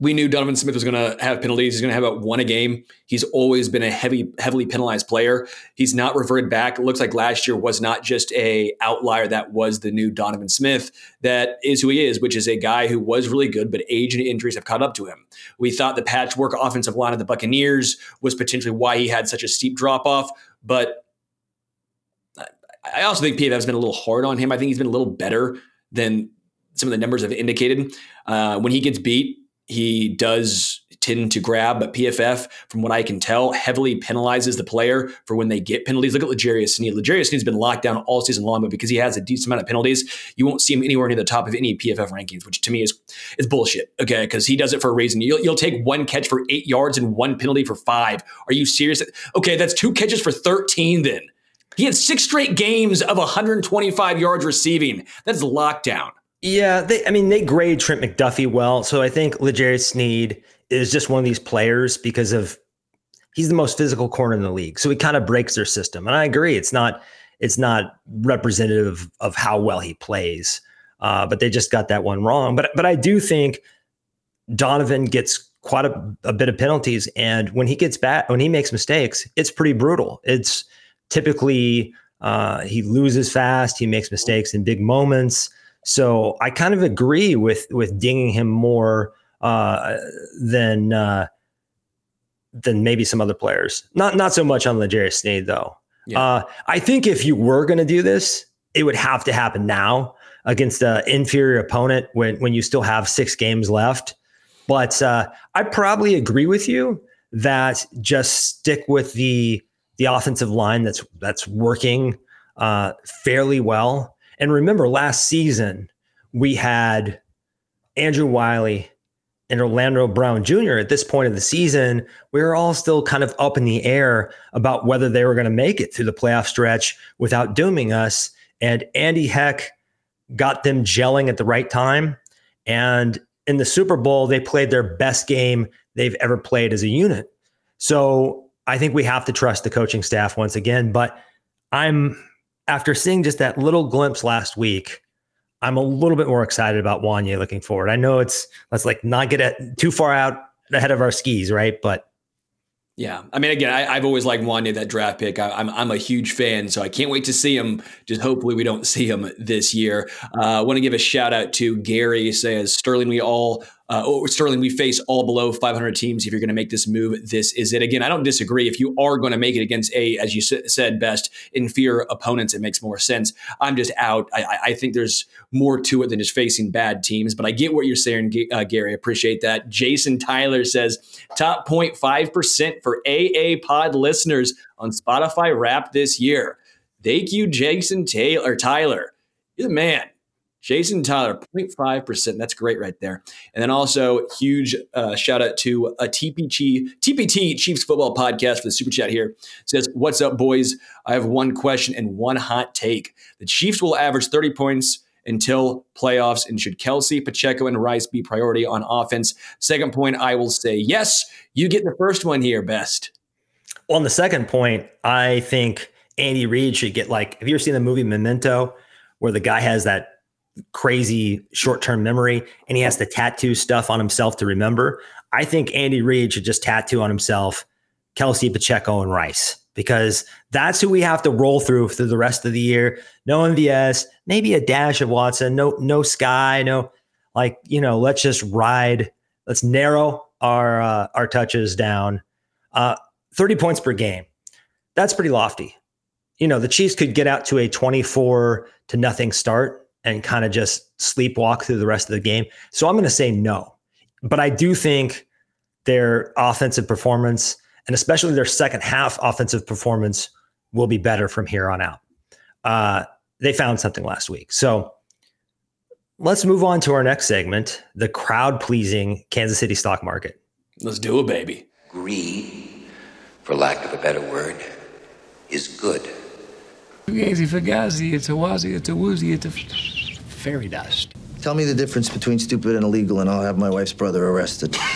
we knew Donovan Smith was going to have penalties. He's going to have about one a game. He's always been a heavy, heavily penalized player. He's not reverted back. It looks like last year was not just a outlier. That was the new Donovan Smith. That is who he is, which is a guy who was really good, but age and injuries have caught up to him. We thought the patchwork offensive line of the Buccaneers was potentially why he had such a steep drop off, but I also think PFF has been a little hard on him. I think he's been a little better than some of the numbers have indicated. Uh, when he gets beat, he does tend to grab, but PFF, from what I can tell, heavily penalizes the player for when they get penalties. Look at L'Jarius Sneed. L'Jarius Sneed's been locked down all season long, but because he has a decent amount of penalties, you won't see him anywhere near the top of any PFF rankings, which to me is is bullshit. Okay, because he does it for a reason. You'll, you'll take one catch for eight yards and one penalty for five. Are you serious? Okay, that's two catches for thirteen. Then he had six straight games of 125 yards receiving. That's lockdown. Yeah, they, I mean, they grade Trent McDuffie well. So I think L'Jarius Sneed is just one of these players because of he's the most physical corner in the league. So he kind of breaks their system. And I agree, it's not it's not representative of how well he plays. Uh, but they just got that one wrong. But but I do think Donovan gets quite a, a bit of penalties, and when he gets back, when he makes mistakes, it's pretty brutal. It's typically uh, he loses fast, he makes mistakes in big moments. So I kind of agree with with dinging him more uh, than uh, than maybe some other players. Not not so much on L'Jarius Sneed though. Yeah. Uh, I think if you were going to do this, it would have to happen now against an inferior opponent when when you still have six games left. But uh, I probably agree with you that just stick with the the offensive line that's that's working uh, fairly well and remember, last season, we had Andrew Wylie and Orlando Brown Jr. At this point of the season, we were all still kind of up in the air about whether they were going to make it through the playoff stretch without dooming us. And Andy Heck got them gelling at the right time. And in the Super Bowl, they played their best game they've ever played as a unit. So I think we have to trust the coaching staff once again. But I'm after seeing just that little glimpse last week, I'm a little bit more excited about Wanya looking forward. I know it's let's like not get it too far out ahead of our skis, right? But yeah, I mean, again, I, have always liked Wanya that draft pick. I, am I'm, I'm a huge fan, so I can't wait to see him. Just hopefully we don't see him this year. Uh, I want to give a shout out to Gary. Says Sterling, we all uh, oh, Sterling, we face all below 500 teams. If you're going to make this move, this is it. Again, I don't disagree. If you are going to make it against a, as you said, best inferior opponents, it makes more sense. I'm just out. I, I think there's more to it than just facing bad teams. But I get what you're saying, uh, Gary. Appreciate that. Jason Tyler says top 0.5 percent for AA Pod listeners on Spotify Wrap this year. Thank you, Jason Taylor. Tyler, you're the man. Jason Tyler, 0.5%. That's great right there. And then also, huge uh, shout out to a TPG, TPT Chiefs football podcast for the super chat here. It says, What's up, boys? I have one question and one hot take. The Chiefs will average 30 points until playoffs. And should Kelce, Pacheco, and Rice be priority on offense? Second point, I will say yes. You get the first one here, best. On the second point, I think Andy Reid should get like, have you ever seen the movie Memento where the guy has that crazy short term memory and he has to tattoo stuff on himself to remember. I think Andy Reid should just tattoo on himself Kelce Pacheco, and Rice because that's who we have to roll through through the rest of the year. No MVS, maybe a dash of Watson, no no Skyy, no like you know. Let's just ride. Let's narrow our uh, our touches down. Uh, Thirty points per game. That's pretty lofty. You know, the Chiefs could get out to a twenty-four to nothing start and kind of just sleepwalk through the rest of the game. So I'm going to say no. But I do think their offensive performance and especially their second half offensive performance will be better from here on out. Uh, they found something last week. So let's move on to our next segment the crowd pleasing Kansas City stock market. Let's do it, baby. Greed, for lack of a better word, is good. Fugazi, Fugazi, it's a wazi, it's a woozy, it's a fairy dust. Tell me the difference between stupid and illegal, and I'll have my wife's brother arrested.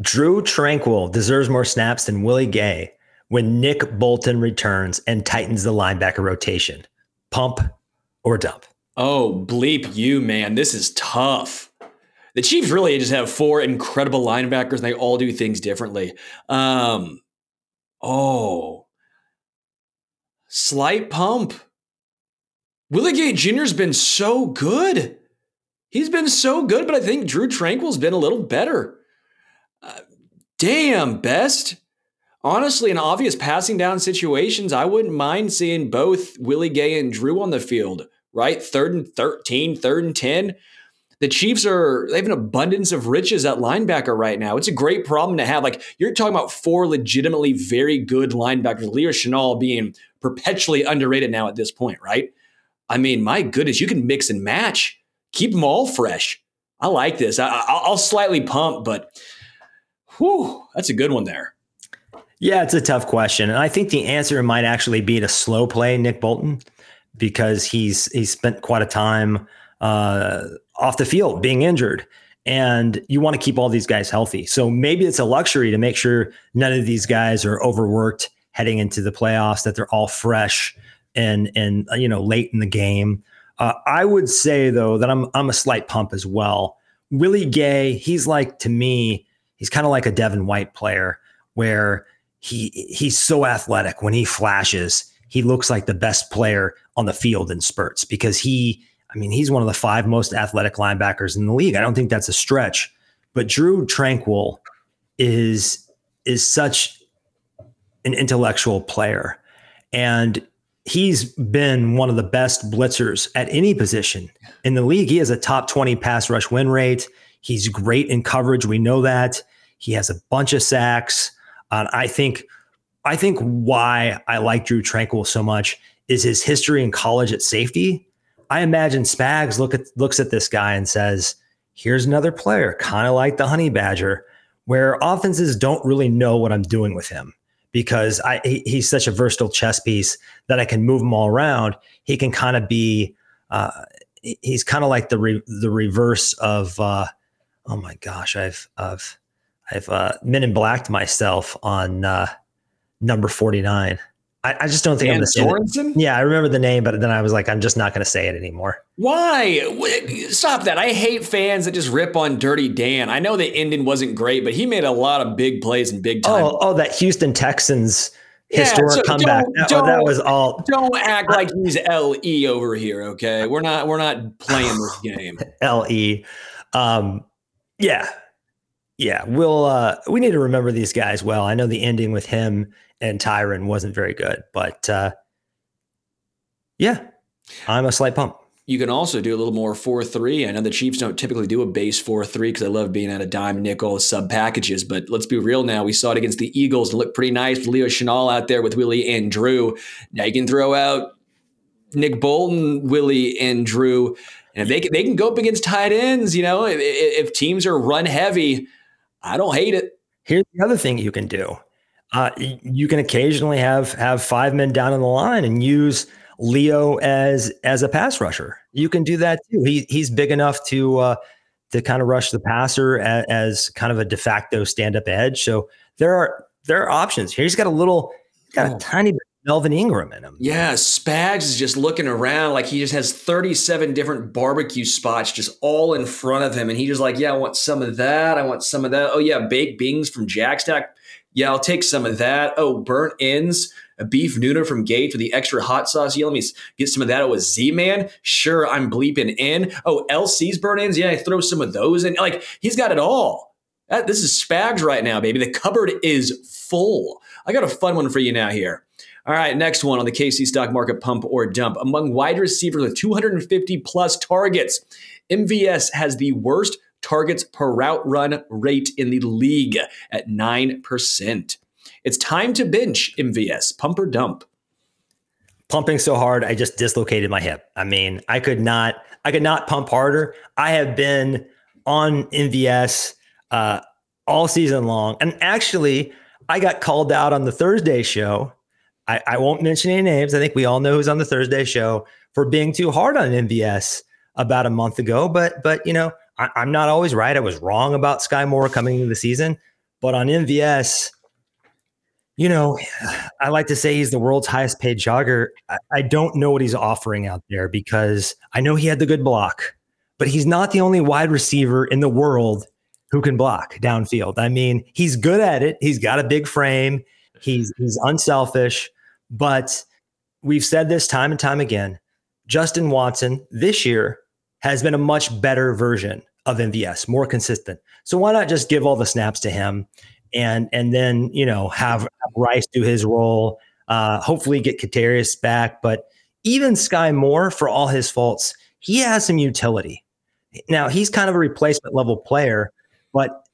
Drew Tranquill deserves more snaps than Willie Gay when Nick Bolton returns and tightens the linebacker rotation. Pump or dump? Oh, bleep you, man. This is tough. The Chiefs really just have four incredible linebackers, and they all do things differently. Um, oh, slight pump. Willie Gay Jr.'s been so good. He's been so good, but I think Drew Tranquill's been a little better. Uh, damn, best. Honestly, in obvious passing down situations, I wouldn't mind seeing both Willie Gay and Drew on the field, right? Third and 13, third and 10. The Chiefs are, they have an abundance of riches at linebacker right now. It's a great problem to have. Like, you're talking about four legitimately very good linebackers, Leo Chenal being perpetually underrated now at this point, right? I mean, my goodness, you can mix and match, keep them all fresh. I like this. I, will slightly pump, but whew, that's a good one there. Yeah, it's a tough question. And I think the answer might actually be to slow play Nick Bolton because he's he's spent quite a time uh, off the field being injured. And you want to keep all these guys healthy. So maybe it's a luxury to make sure none of these guys are overworked heading into the playoffs, that they're all fresh and and you know late in the game. Uh, I would say though that I'm I'm a slight pump as well. Willie Gay, he's like to me, he's kind of like a Devin White player where he he's so athletic when he flashes. He looks like the best player on the field in spurts because he, I mean, he's one of the five most athletic linebackers in the league. I don't think that's a stretch. But Drew Tranquill is is such an intellectual player, and he's been one of the best blitzers at any position in the league. He has a top twenty pass rush win rate. He's great in coverage. We know that. He has a bunch of sacks. Uh, I think I think why I like Drew Tranquill so much is his history in college at safety. I imagine Spags look at looks at this guy and says, "Here's another player, kind of like the Honey Badger, where offenses don't really know what I'm doing with him because I he, he's such a versatile chess piece that I can move him all around. He can kind of be, uh, he's kind of like the re, the reverse of, uh, oh my gosh, I've I've I've uh, men in blacked myself on uh, number 49. I, I, just don't think Dan I'm going to say it. Yeah, I remember the name, but then I was like, I'm just not going to say it anymore. Why? Stop that. I hate fans that just rip on Dirty Dan. I know the ending wasn't great, but he made a lot of big plays and big time. Oh, oh that Houston Texans historic so comeback. Don't, oh, that was all. Don't act like he's LE over here, okay? We're not we're not playing this game. LE. Um, yeah, yeah, we'll uh, we need to remember these guys well. I know the ending with him and Tyrann wasn't very good, but uh, yeah, I'm a slight pump. You can also do a little more 4 3. I know the Chiefs don't typically do a base 4 3 because I love being at a dime nickel sub packages, but let's be real now. We saw it against the Eagles and looked pretty nice with Leo Chenal out there with Willie and Drew. Now you can throw out Nick Bolton, Willie, and Drew. And if they can, they can go up against tight ends, you know, if, if teams are run heavy, I don't hate it. Here's the other thing you can do. Uh, you can occasionally have have five men down in the line and use Leo as as a pass rusher. You can do that too. He he's big enough to uh, to kind of rush the passer as, as kind of a de facto stand up edge. So there are there are options here. He's got a little, got a oh. tiny bit Melvin Ingram in him. Yeah, Spags is just looking around like he just has 37 different barbecue spots just all in front of him. And he just like, yeah, I want some of that. I want some of that. Oh, yeah, baked beans from Jack Stack. Yeah, I'll take some of that. Oh, burnt ends, a beef nooner from Gates with the extra hot sauce. Yeah, let me get some of that. Oh, a Z-Man. Sure, I'm bleeping in. Oh, LC's burnt ends. Yeah, I throw some of those in. Like, he's got it all. That, this is Spags right now, baby. The cupboard is full. I got a fun one for you now here. All right, next one on the KC stock market pump or dump. Among wide receivers with 250 plus targets, MVS has the worst targets per route run rate in the league at 9%. It's time to bench MVS, pump or dump. Pumping so hard, I just dislocated my hip. I mean, I could not, I could not pump harder. I have been on MVS uh, all season long, and actually, I got called out on the Thursday show I, I won't mention any names. I think we all know who's on the Thursday show for being too hard on MVS about a month ago. But but you know, I, am not always right. I was wrong about Skyy Moore coming into the season, but on MVS, you know, I like to say he's the world's highest paid jogger. I, I don't know what he's offering out there because I know he had the good block, but he's not the only wide receiver in the world who can block downfield. I mean, he's good at it. He's got a big frame. He's he's unselfish, but we've said this time and time again. Justin Watson this year has been a much better version of MVS, more consistent. So why not just give all the snaps to him and and then, you know, have, Rice do his role, uh, hopefully get Kadarius back, but even Skyy Moore for all his faults, he has some utility. Now, he's kind of a replacement level player, but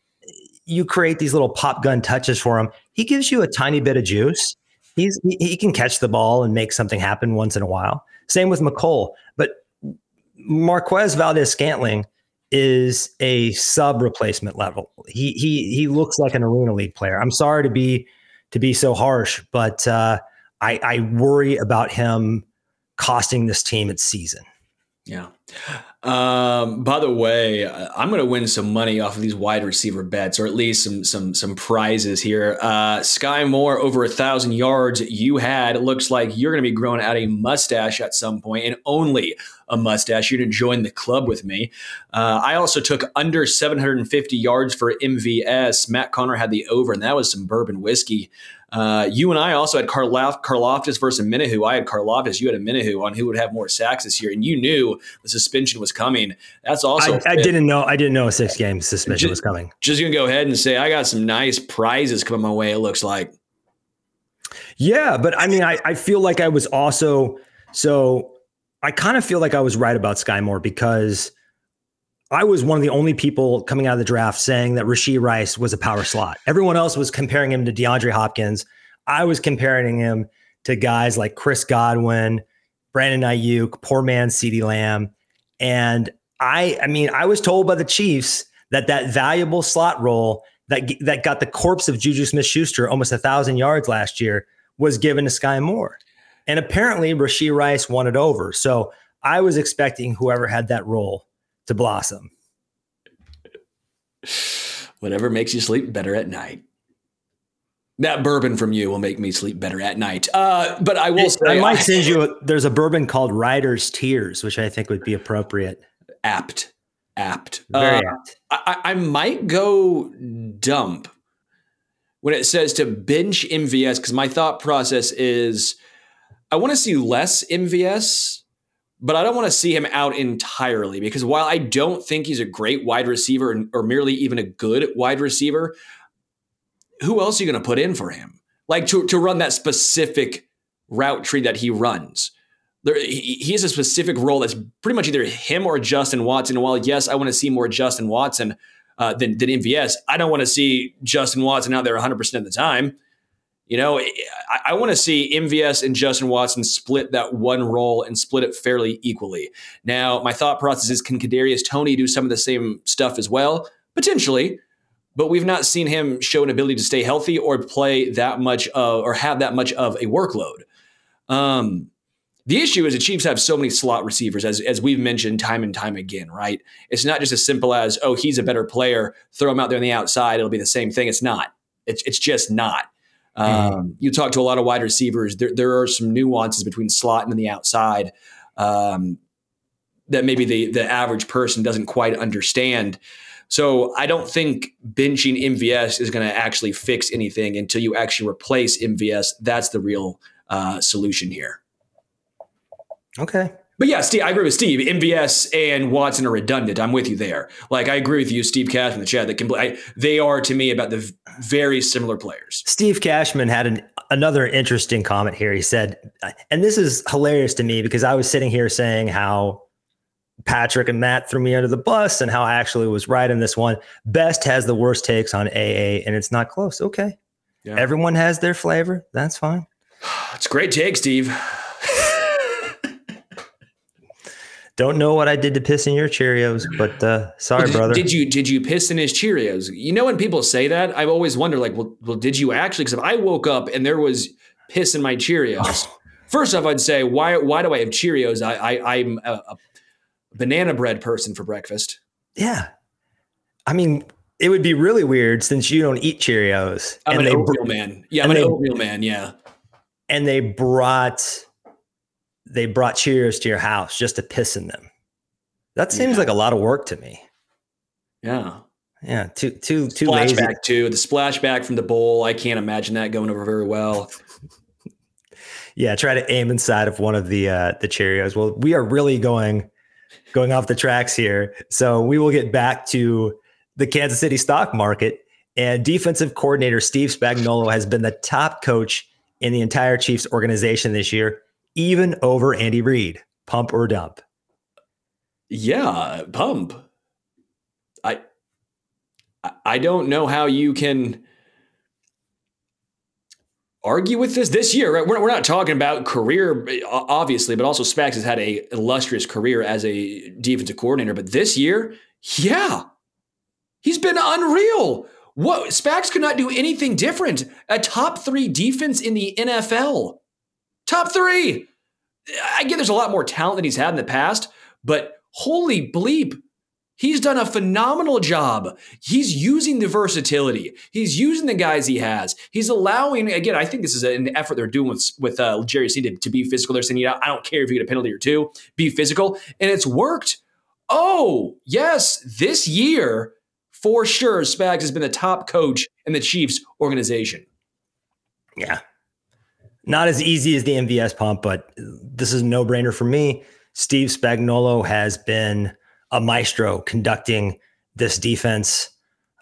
you create these little pop gun touches for him. He gives you a tiny bit of juice. He's he, can catch the ball and make something happen once in a while. Same with Mecole, but Marquez Valdes-Scantling is a sub replacement level. He he he looks like an Arena League player. I'm sorry to be to be so harsh, but uh, I, I worry about him costing this team its season. Yeah. Um, by the way, I'm going to win some money off of these wide receiver bets, or at least some some some prizes here. Uh, Skyy Moore over a thousand yards. You had it looks like you're going to be growing out a mustache at some point, and only a mustache. You're going to join the club with me. Uh, I also took under 750 yards for MVS. Matt Connor had the over, and that was some bourbon whiskey. Uh, you and I also had Karlof- Karlaftis versus Omenihu. I had Karlaftis. You had Omenihu on who would have more sacks this year, and you knew the suspension was coming. That's also I, I didn't know. I didn't know a six game suspension just, was coming. Just gonna go ahead and say I got some nice prizes coming my way. It looks like. Yeah, but I mean, I, I feel like I was also so. I kind of feel like I was right about Skyy Moore because I was one of the only people coming out of the draft saying that Rashee Rice was a power slot. Everyone else was comparing him to DeAndre Hopkins. I was comparing him to guys like Chris Godwin, Brandon Aiyuk, poor man CeeDee Lamb. And I, I mean, I was told by the Chiefs that that valuable slot role that, that got the corpse of Juju Smith Schuster almost a thousand yards last year was given to Skyy Moore. And apparently Rashee Rice won it over. So I was expecting whoever had that role to blossom. Whatever makes you sleep better at night. That bourbon from you will make me sleep better at night. Uh, but I will say, I might send you. A, there's a bourbon called Rider's Tears, which I think would be appropriate. Apt, apt, very uh, apt. I, I might go dump when it says to bench MVS because my thought process is I want to see less MVS but I don't want to see him out entirely because while I don't think he's a great wide receiver or merely even a good wide receiver, who else are you going to put in for him? Like to, to run that specific route tree that he runs. There, he, has a specific role that's pretty much either him or Justin Watson. While yes, I want to see more Justin Watson uh, than, than MVS, I don't want to see Justin Watson out there 100% of the time. You know, I, I want to see MVS and Justin Watson split that one role and split it fairly equally. Now, my thought process is can Kadarius Toney do some of the same stuff as well? Potentially, but we've not seen him show an ability to stay healthy or play that much of, or have that much of a workload. Um, the issue is the Chiefs have so many slot receivers, as, as we've mentioned time and time again, right? It's not just as simple as, oh, he's a better player, throw him out there on the outside, it'll be the same thing. It's not. It's, it's just not. Mm-hmm. Um, you talk to a lot of wide receivers. There, there are some nuances between slot and the outside um, that maybe the the average person doesn't quite understand. So I don't think benching MVS is going to actually fix anything until you actually replace MVS. That's the real uh, solution here. Okay. But yeah, Steve, I agree with Steve. MVS and Watson are redundant. I'm with you there. Like I agree with you, Steve Cashman, in the chat. That can, I, they are to me about the very similar players. Steve Cashman had an, another interesting comment here. He said, and this is hilarious to me because I was sitting here saying how Patrick and Matt threw me under the bus and how I actually was right in this one. Best has the worst takes on AA, and it's not close. Okay. Yeah. Everyone has their flavor. That's fine. It's a great take, Steve. Don't know what I did to piss in your Cheerios, but uh, sorry, brother. Did you did you piss in his Cheerios? You know when people say that, I've always wonder, like, well, well did you actually? Because if I woke up and there was piss in my Cheerios, first off, I'd say, why why do I have Cheerios? I, I I'm a, a banana bread person for breakfast. Yeah, I mean, it would be really weird since you don't eat Cheerios. I'm and an oatmeal man. Yeah, I'm an they, oatmeal man. Yeah, and they brought they brought Cheerios to your house just to piss in them. That seems Yeah. like a lot of work to me. Yeah. Yeah, too too too lazy. Splashback too. The splashback from the bowl. I can't imagine that going over very well. Yeah, try to aim inside of one of the uh, the Cheerios. Well, we are really going going off the tracks here, so we will get back to the Kansas City stock market. And defensive coordinator Steve Spagnuolo has been the top coach in the entire Chiefs organization this year, even over Andy Reid. Pump or dump? Yeah, pump. I I- don't know how you can argue with this this year. Right? We're, we're not talking about career, obviously, but also Spags has had a illustrious career as a defensive coordinator. But this year, yeah, he's been unreal. What Spags could not do anything different. A top three defense in the NFL. Top three. I get there's a lot more talent than he's had in the past, but holy bleep, he's done a phenomenal job. He's using the versatility. He's using the guys he has. He's allowing again. I think this is an effort they're doing with with uh, Jerry C to, to be physical. They're saying, "Yeah, I don't care if you get a penalty or two, be physical," and it's worked. Oh yes, this year for sure, Spags has been the top coach in the Chiefs organization. Yeah. Not as easy as the MVS pump, but this is no brainer for me. Steve Spagnuolo has been a maestro conducting this defense.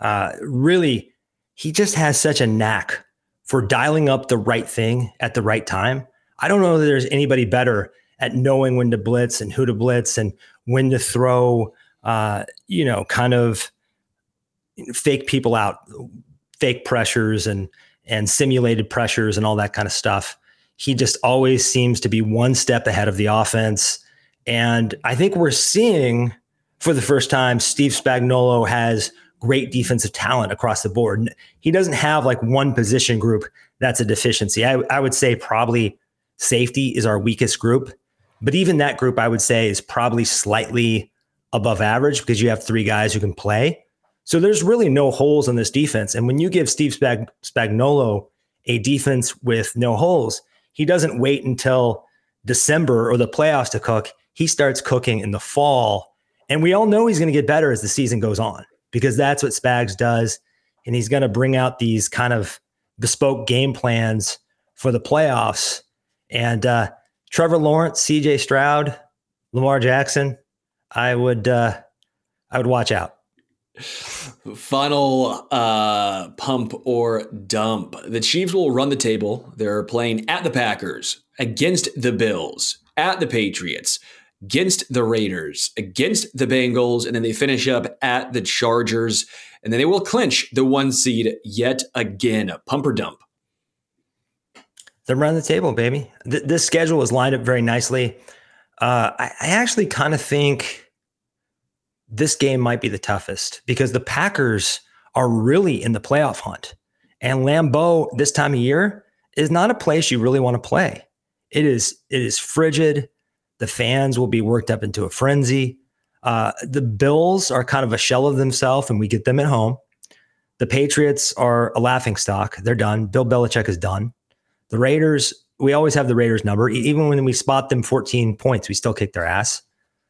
Uh, really, he just has such a knack for dialing up the right thing at the right time. I don't know that there's anybody better at knowing when to blitz and who to blitz and when to throw, uh, you know, kind of fake people out, fake pressures and and simulated pressures and all that kind of stuff. He just always seems to be one step ahead of the offense. And I think we're seeing for the first time Steve Spagnuolo has great defensive talent across the board. He doesn't have like one position group that's a deficiency. I, I would say probably safety is our weakest group. But even that group, I would say, is probably slightly above average because you have three guys who can play. So there's really no holes in this defense. And when you give Steve Spag- Spagnuolo a defense with no holes, he doesn't wait until December or the playoffs to cook. He starts cooking in the fall. And we all know he's going to get better as the season goes on because that's what Spags does. And he's going to bring out these kind of bespoke game plans for the playoffs. And uh, Trevor Lawrence, CJ Stroud, Lamar Jackson, I would uh, I would watch out. Final uh, pump or dump. The Chiefs will run the table. They're playing at the Packers, against the Bills, at the Patriots, against the Raiders, against the Bengals, and then they finish up at the Chargers. And then they will clinch the one seed yet again. Pump or dump. They're running the table, baby. Th- this schedule is lined up very nicely. Uh, I, I actually kind of think this game might be the toughest because the Packers are really in the playoff hunt. And Lambeau this time of year is not a place you really want to play. It is it is frigid. The fans will be worked up into a frenzy. Uh, the Bills are kind of a shell of themselves, and we get them at home. The Patriots are a laughing stock. They're done. Bill Belichick is done. The Raiders, we always have the Raiders number. Even when we spot them 14 points, we still kick their ass.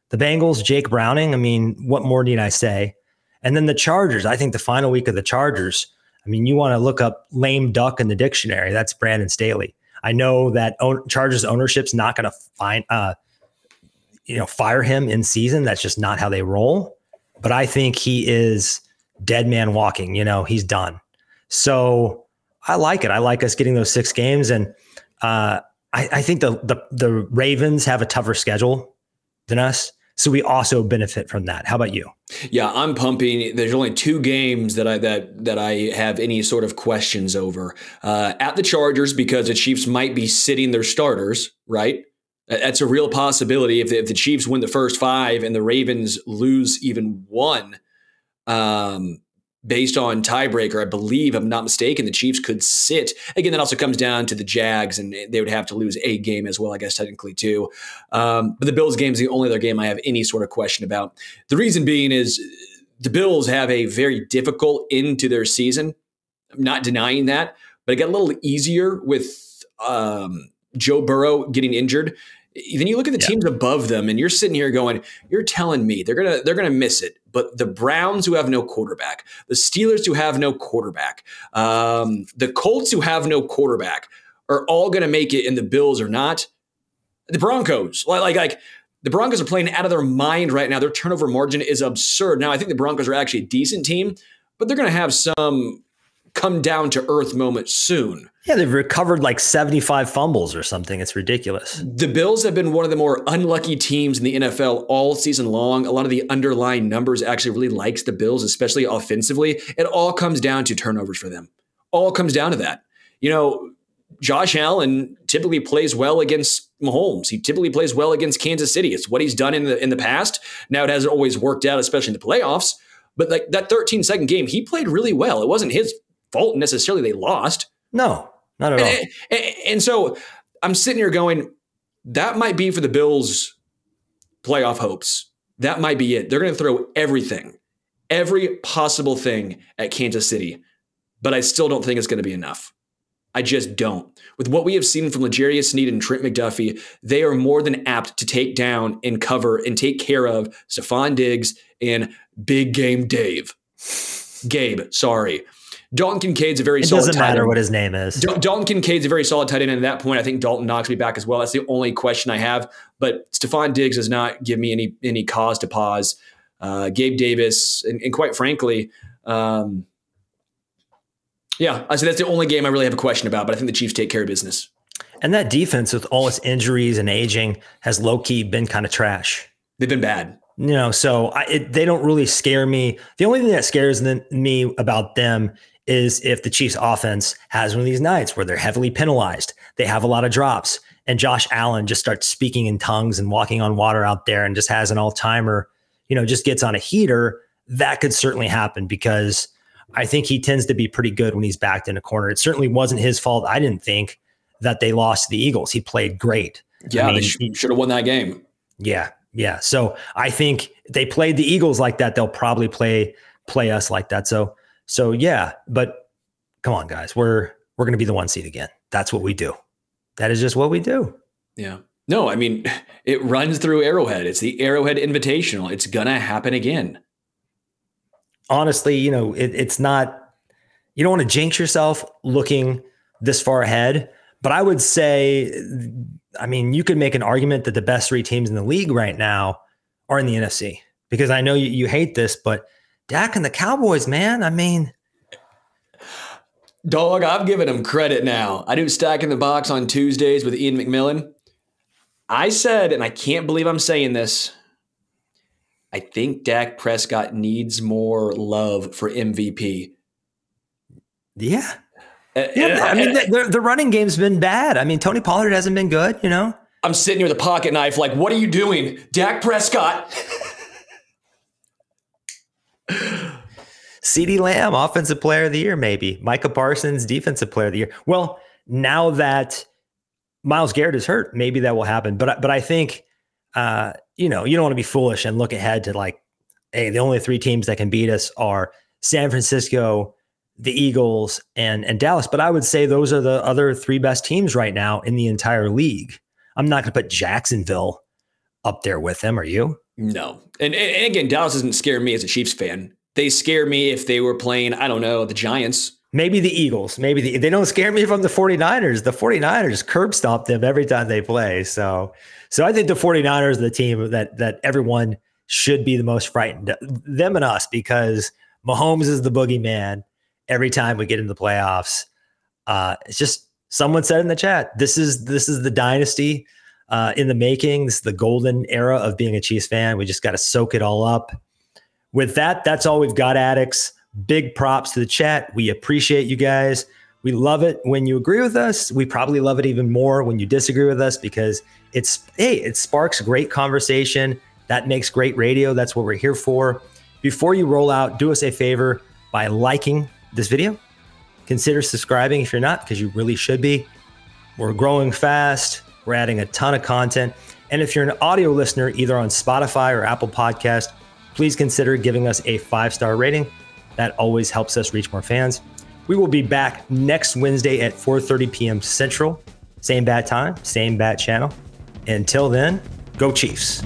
The Bengals, Jake Browning. I mean, what more need I say? And then the Chargers. I think the final week of the Chargers. I mean, you want to look up lame duck in the dictionary. That's Brandon Staley. I know that own, Chargers ownership's not going to find, uh, you know, fire him in season. That's just not how they roll. But I think he is dead man walking. You know, he's done. So I like it. I like us getting those six games, and uh, I, I think the, the the Ravens have a tougher schedule than us, so we also benefit from that. How about you? Yeah, I'm pumping. There's only two games that I that that I have any sort of questions over. Uh, at the Chargers because the Chiefs might be sitting their starters, right? That's a real possibility if the, if the Chiefs win the first five and the Ravens lose even one. Um, based on tiebreaker, I believe, if I'm not mistaken, the Chiefs could sit. Again, that also comes down to the Jags, and they would have to lose a game as well, I guess, technically, too. Um, but the Bills game is the only other game I have any sort of question about. The reason being is the Bills have a very difficult end to their season. I'm not denying that, but it got a little easier with um, Joe Burrow getting injured. then you look at the Yeah. teams above them, and you're sitting here going, "You're telling me they're gonna they're gonna miss it." But the Browns, who have no quarterback, the Steelers, who have no quarterback, um, the Colts, who have no quarterback, are all gonna make it, and the Bills are not. The Broncos, like like like the Broncos are playing out of their mind right now. Their turnover margin is absurd. Now I think the Broncos are actually a decent team, but they're gonna have some come down to earth moment soon. Yeah, they've recovered like 75 fumbles or something. It's ridiculous. The Bills have been one of the more unlucky teams in the NFL all season long. A lot of the underlying numbers actually really likes the Bills, especially offensively. It all comes down to turnovers for them. All comes down to that. You know, Josh Allen typically plays well against Mahomes. He typically plays well against Kansas City. It's what he's done in the in the past. Now it hasn't always worked out, especially in the playoffs. But like that 13 second game, he played really well. It wasn't his fault necessarily they lost. No, not at all. And, and- and so I'm sitting here going, that might be for the Bills' playoff hopes. That might be it. They're going to throw everything, every possible thing at Kansas City, but I still don't think it's going to be enough. I just don't. With what we have seen from L'Jarius Sneed and Trent McDuffie, they are more than apt to take down and cover and take care of Stefon Diggs and Big Game Dave. Gabe, sorry. Dalton Kincaid's a very It solid doesn't tight matter end. what his name is. Dal- Dalton Kincaid's a very solid tight end. And at that point, I think Dalton Knox will be back as well. That's the only question I have. But Stefon Diggs does not give me any any cause to pause. Uh, Gabe Davis, and, and quite frankly, um, yeah, I say that's the only game I really have a question about. But I think the Chiefs take care of business. And that defense, with all its injuries and aging, has low key been kind of trash. They've been bad. You know, so I, it, they don't really scare me. The only thing that scares them, me about them is if the Chiefs' offense has one of these nights where they're heavily penalized, they have a lot of drops, and Josh Allen just starts speaking in tongues and walking on water out there and just has an all timer, you know, just gets on a heater. That could certainly happen because I think he tends to be pretty good when he's backed in a corner. It certainly wasn't his fault. I didn't think that they lost to the Eagles. He played great. Yeah, I mean, they sh- should have won that game. yeah, yeah. So I think they played the Eagles like that. They'll probably play play us like that. So so yeah. But come on, guys, we're we're gonna be the one seed again. That's what we do. That is just what we do. Yeah. No, I mean, it runs through Arrowhead. It's the Arrowhead Invitational. It's gonna happen again. Honestly, you know, it, it's not. You don't want to jinx yourself looking this far ahead. But I would say, I mean, you could make an argument that the best three teams in the league right now are in the NFC because I know you, you hate this, but Dak and the Cowboys, man. I mean, Dog, I've given him credit now. I do Stack in the Box on Tuesdays with Ian McMillan. I said, and I can't believe I'm saying this, I think Dak Prescott needs more love for MVP. yeah. Uh, Yeah, I mean, the, the, the running game's been bad. I mean, Tony Pollard hasn't been good, you know? I'm sitting here with a pocket knife, like, what are you doing? Dak Prescott. CeeDee Lamb, offensive player of the year, maybe. Micah Parsons, defensive player of the year. Well, now that Myles Garrett is hurt, maybe that will happen. But, but I think, uh, you know, you don't want to be foolish and look ahead to like, hey, the only three teams that can beat us are San Francisco, the Eagles, and, and Dallas. But I would say those are the other three best teams right now in the entire league. I'm not going to put Jacksonville up there with them. Are you? No. And, and again, Dallas doesn't scare me as a Chiefs fan. They scare me if they were playing, I don't know, the Giants. Maybe the Eagles. Maybe the, they don't scare me from the 49ers. The 49ers curb stomp them every time they play. So so I think the 49ers are the team that that everyone should be the most frightened. Them and us, because Mahomes is the boogeyman every time we get into the playoffs. Uh, it's just someone said in the chat, this is this is the dynasty uh, in the making. This is the golden era of being a Chiefs fan. We just got to soak it all up. With that, that's all we've got, addicts. Big props to the chat. We appreciate you guys. We love it when you agree with us. We probably love it even more when you disagree with us because it's hey, it sparks great conversation. That makes great radio. That's what we're here for. Before you roll out, do us a favor by liking this video. Consider subscribing if you're not, because you really should be. We're growing fast. We're adding a ton of content. And if you're an audio listener, either on Spotify or Apple Podcast, please consider giving us a five star rating. That always helps us reach more fans. We will be back next Wednesday at 4:30 p.m. Central. Same bad time, same bad channel. Until then, go Chiefs.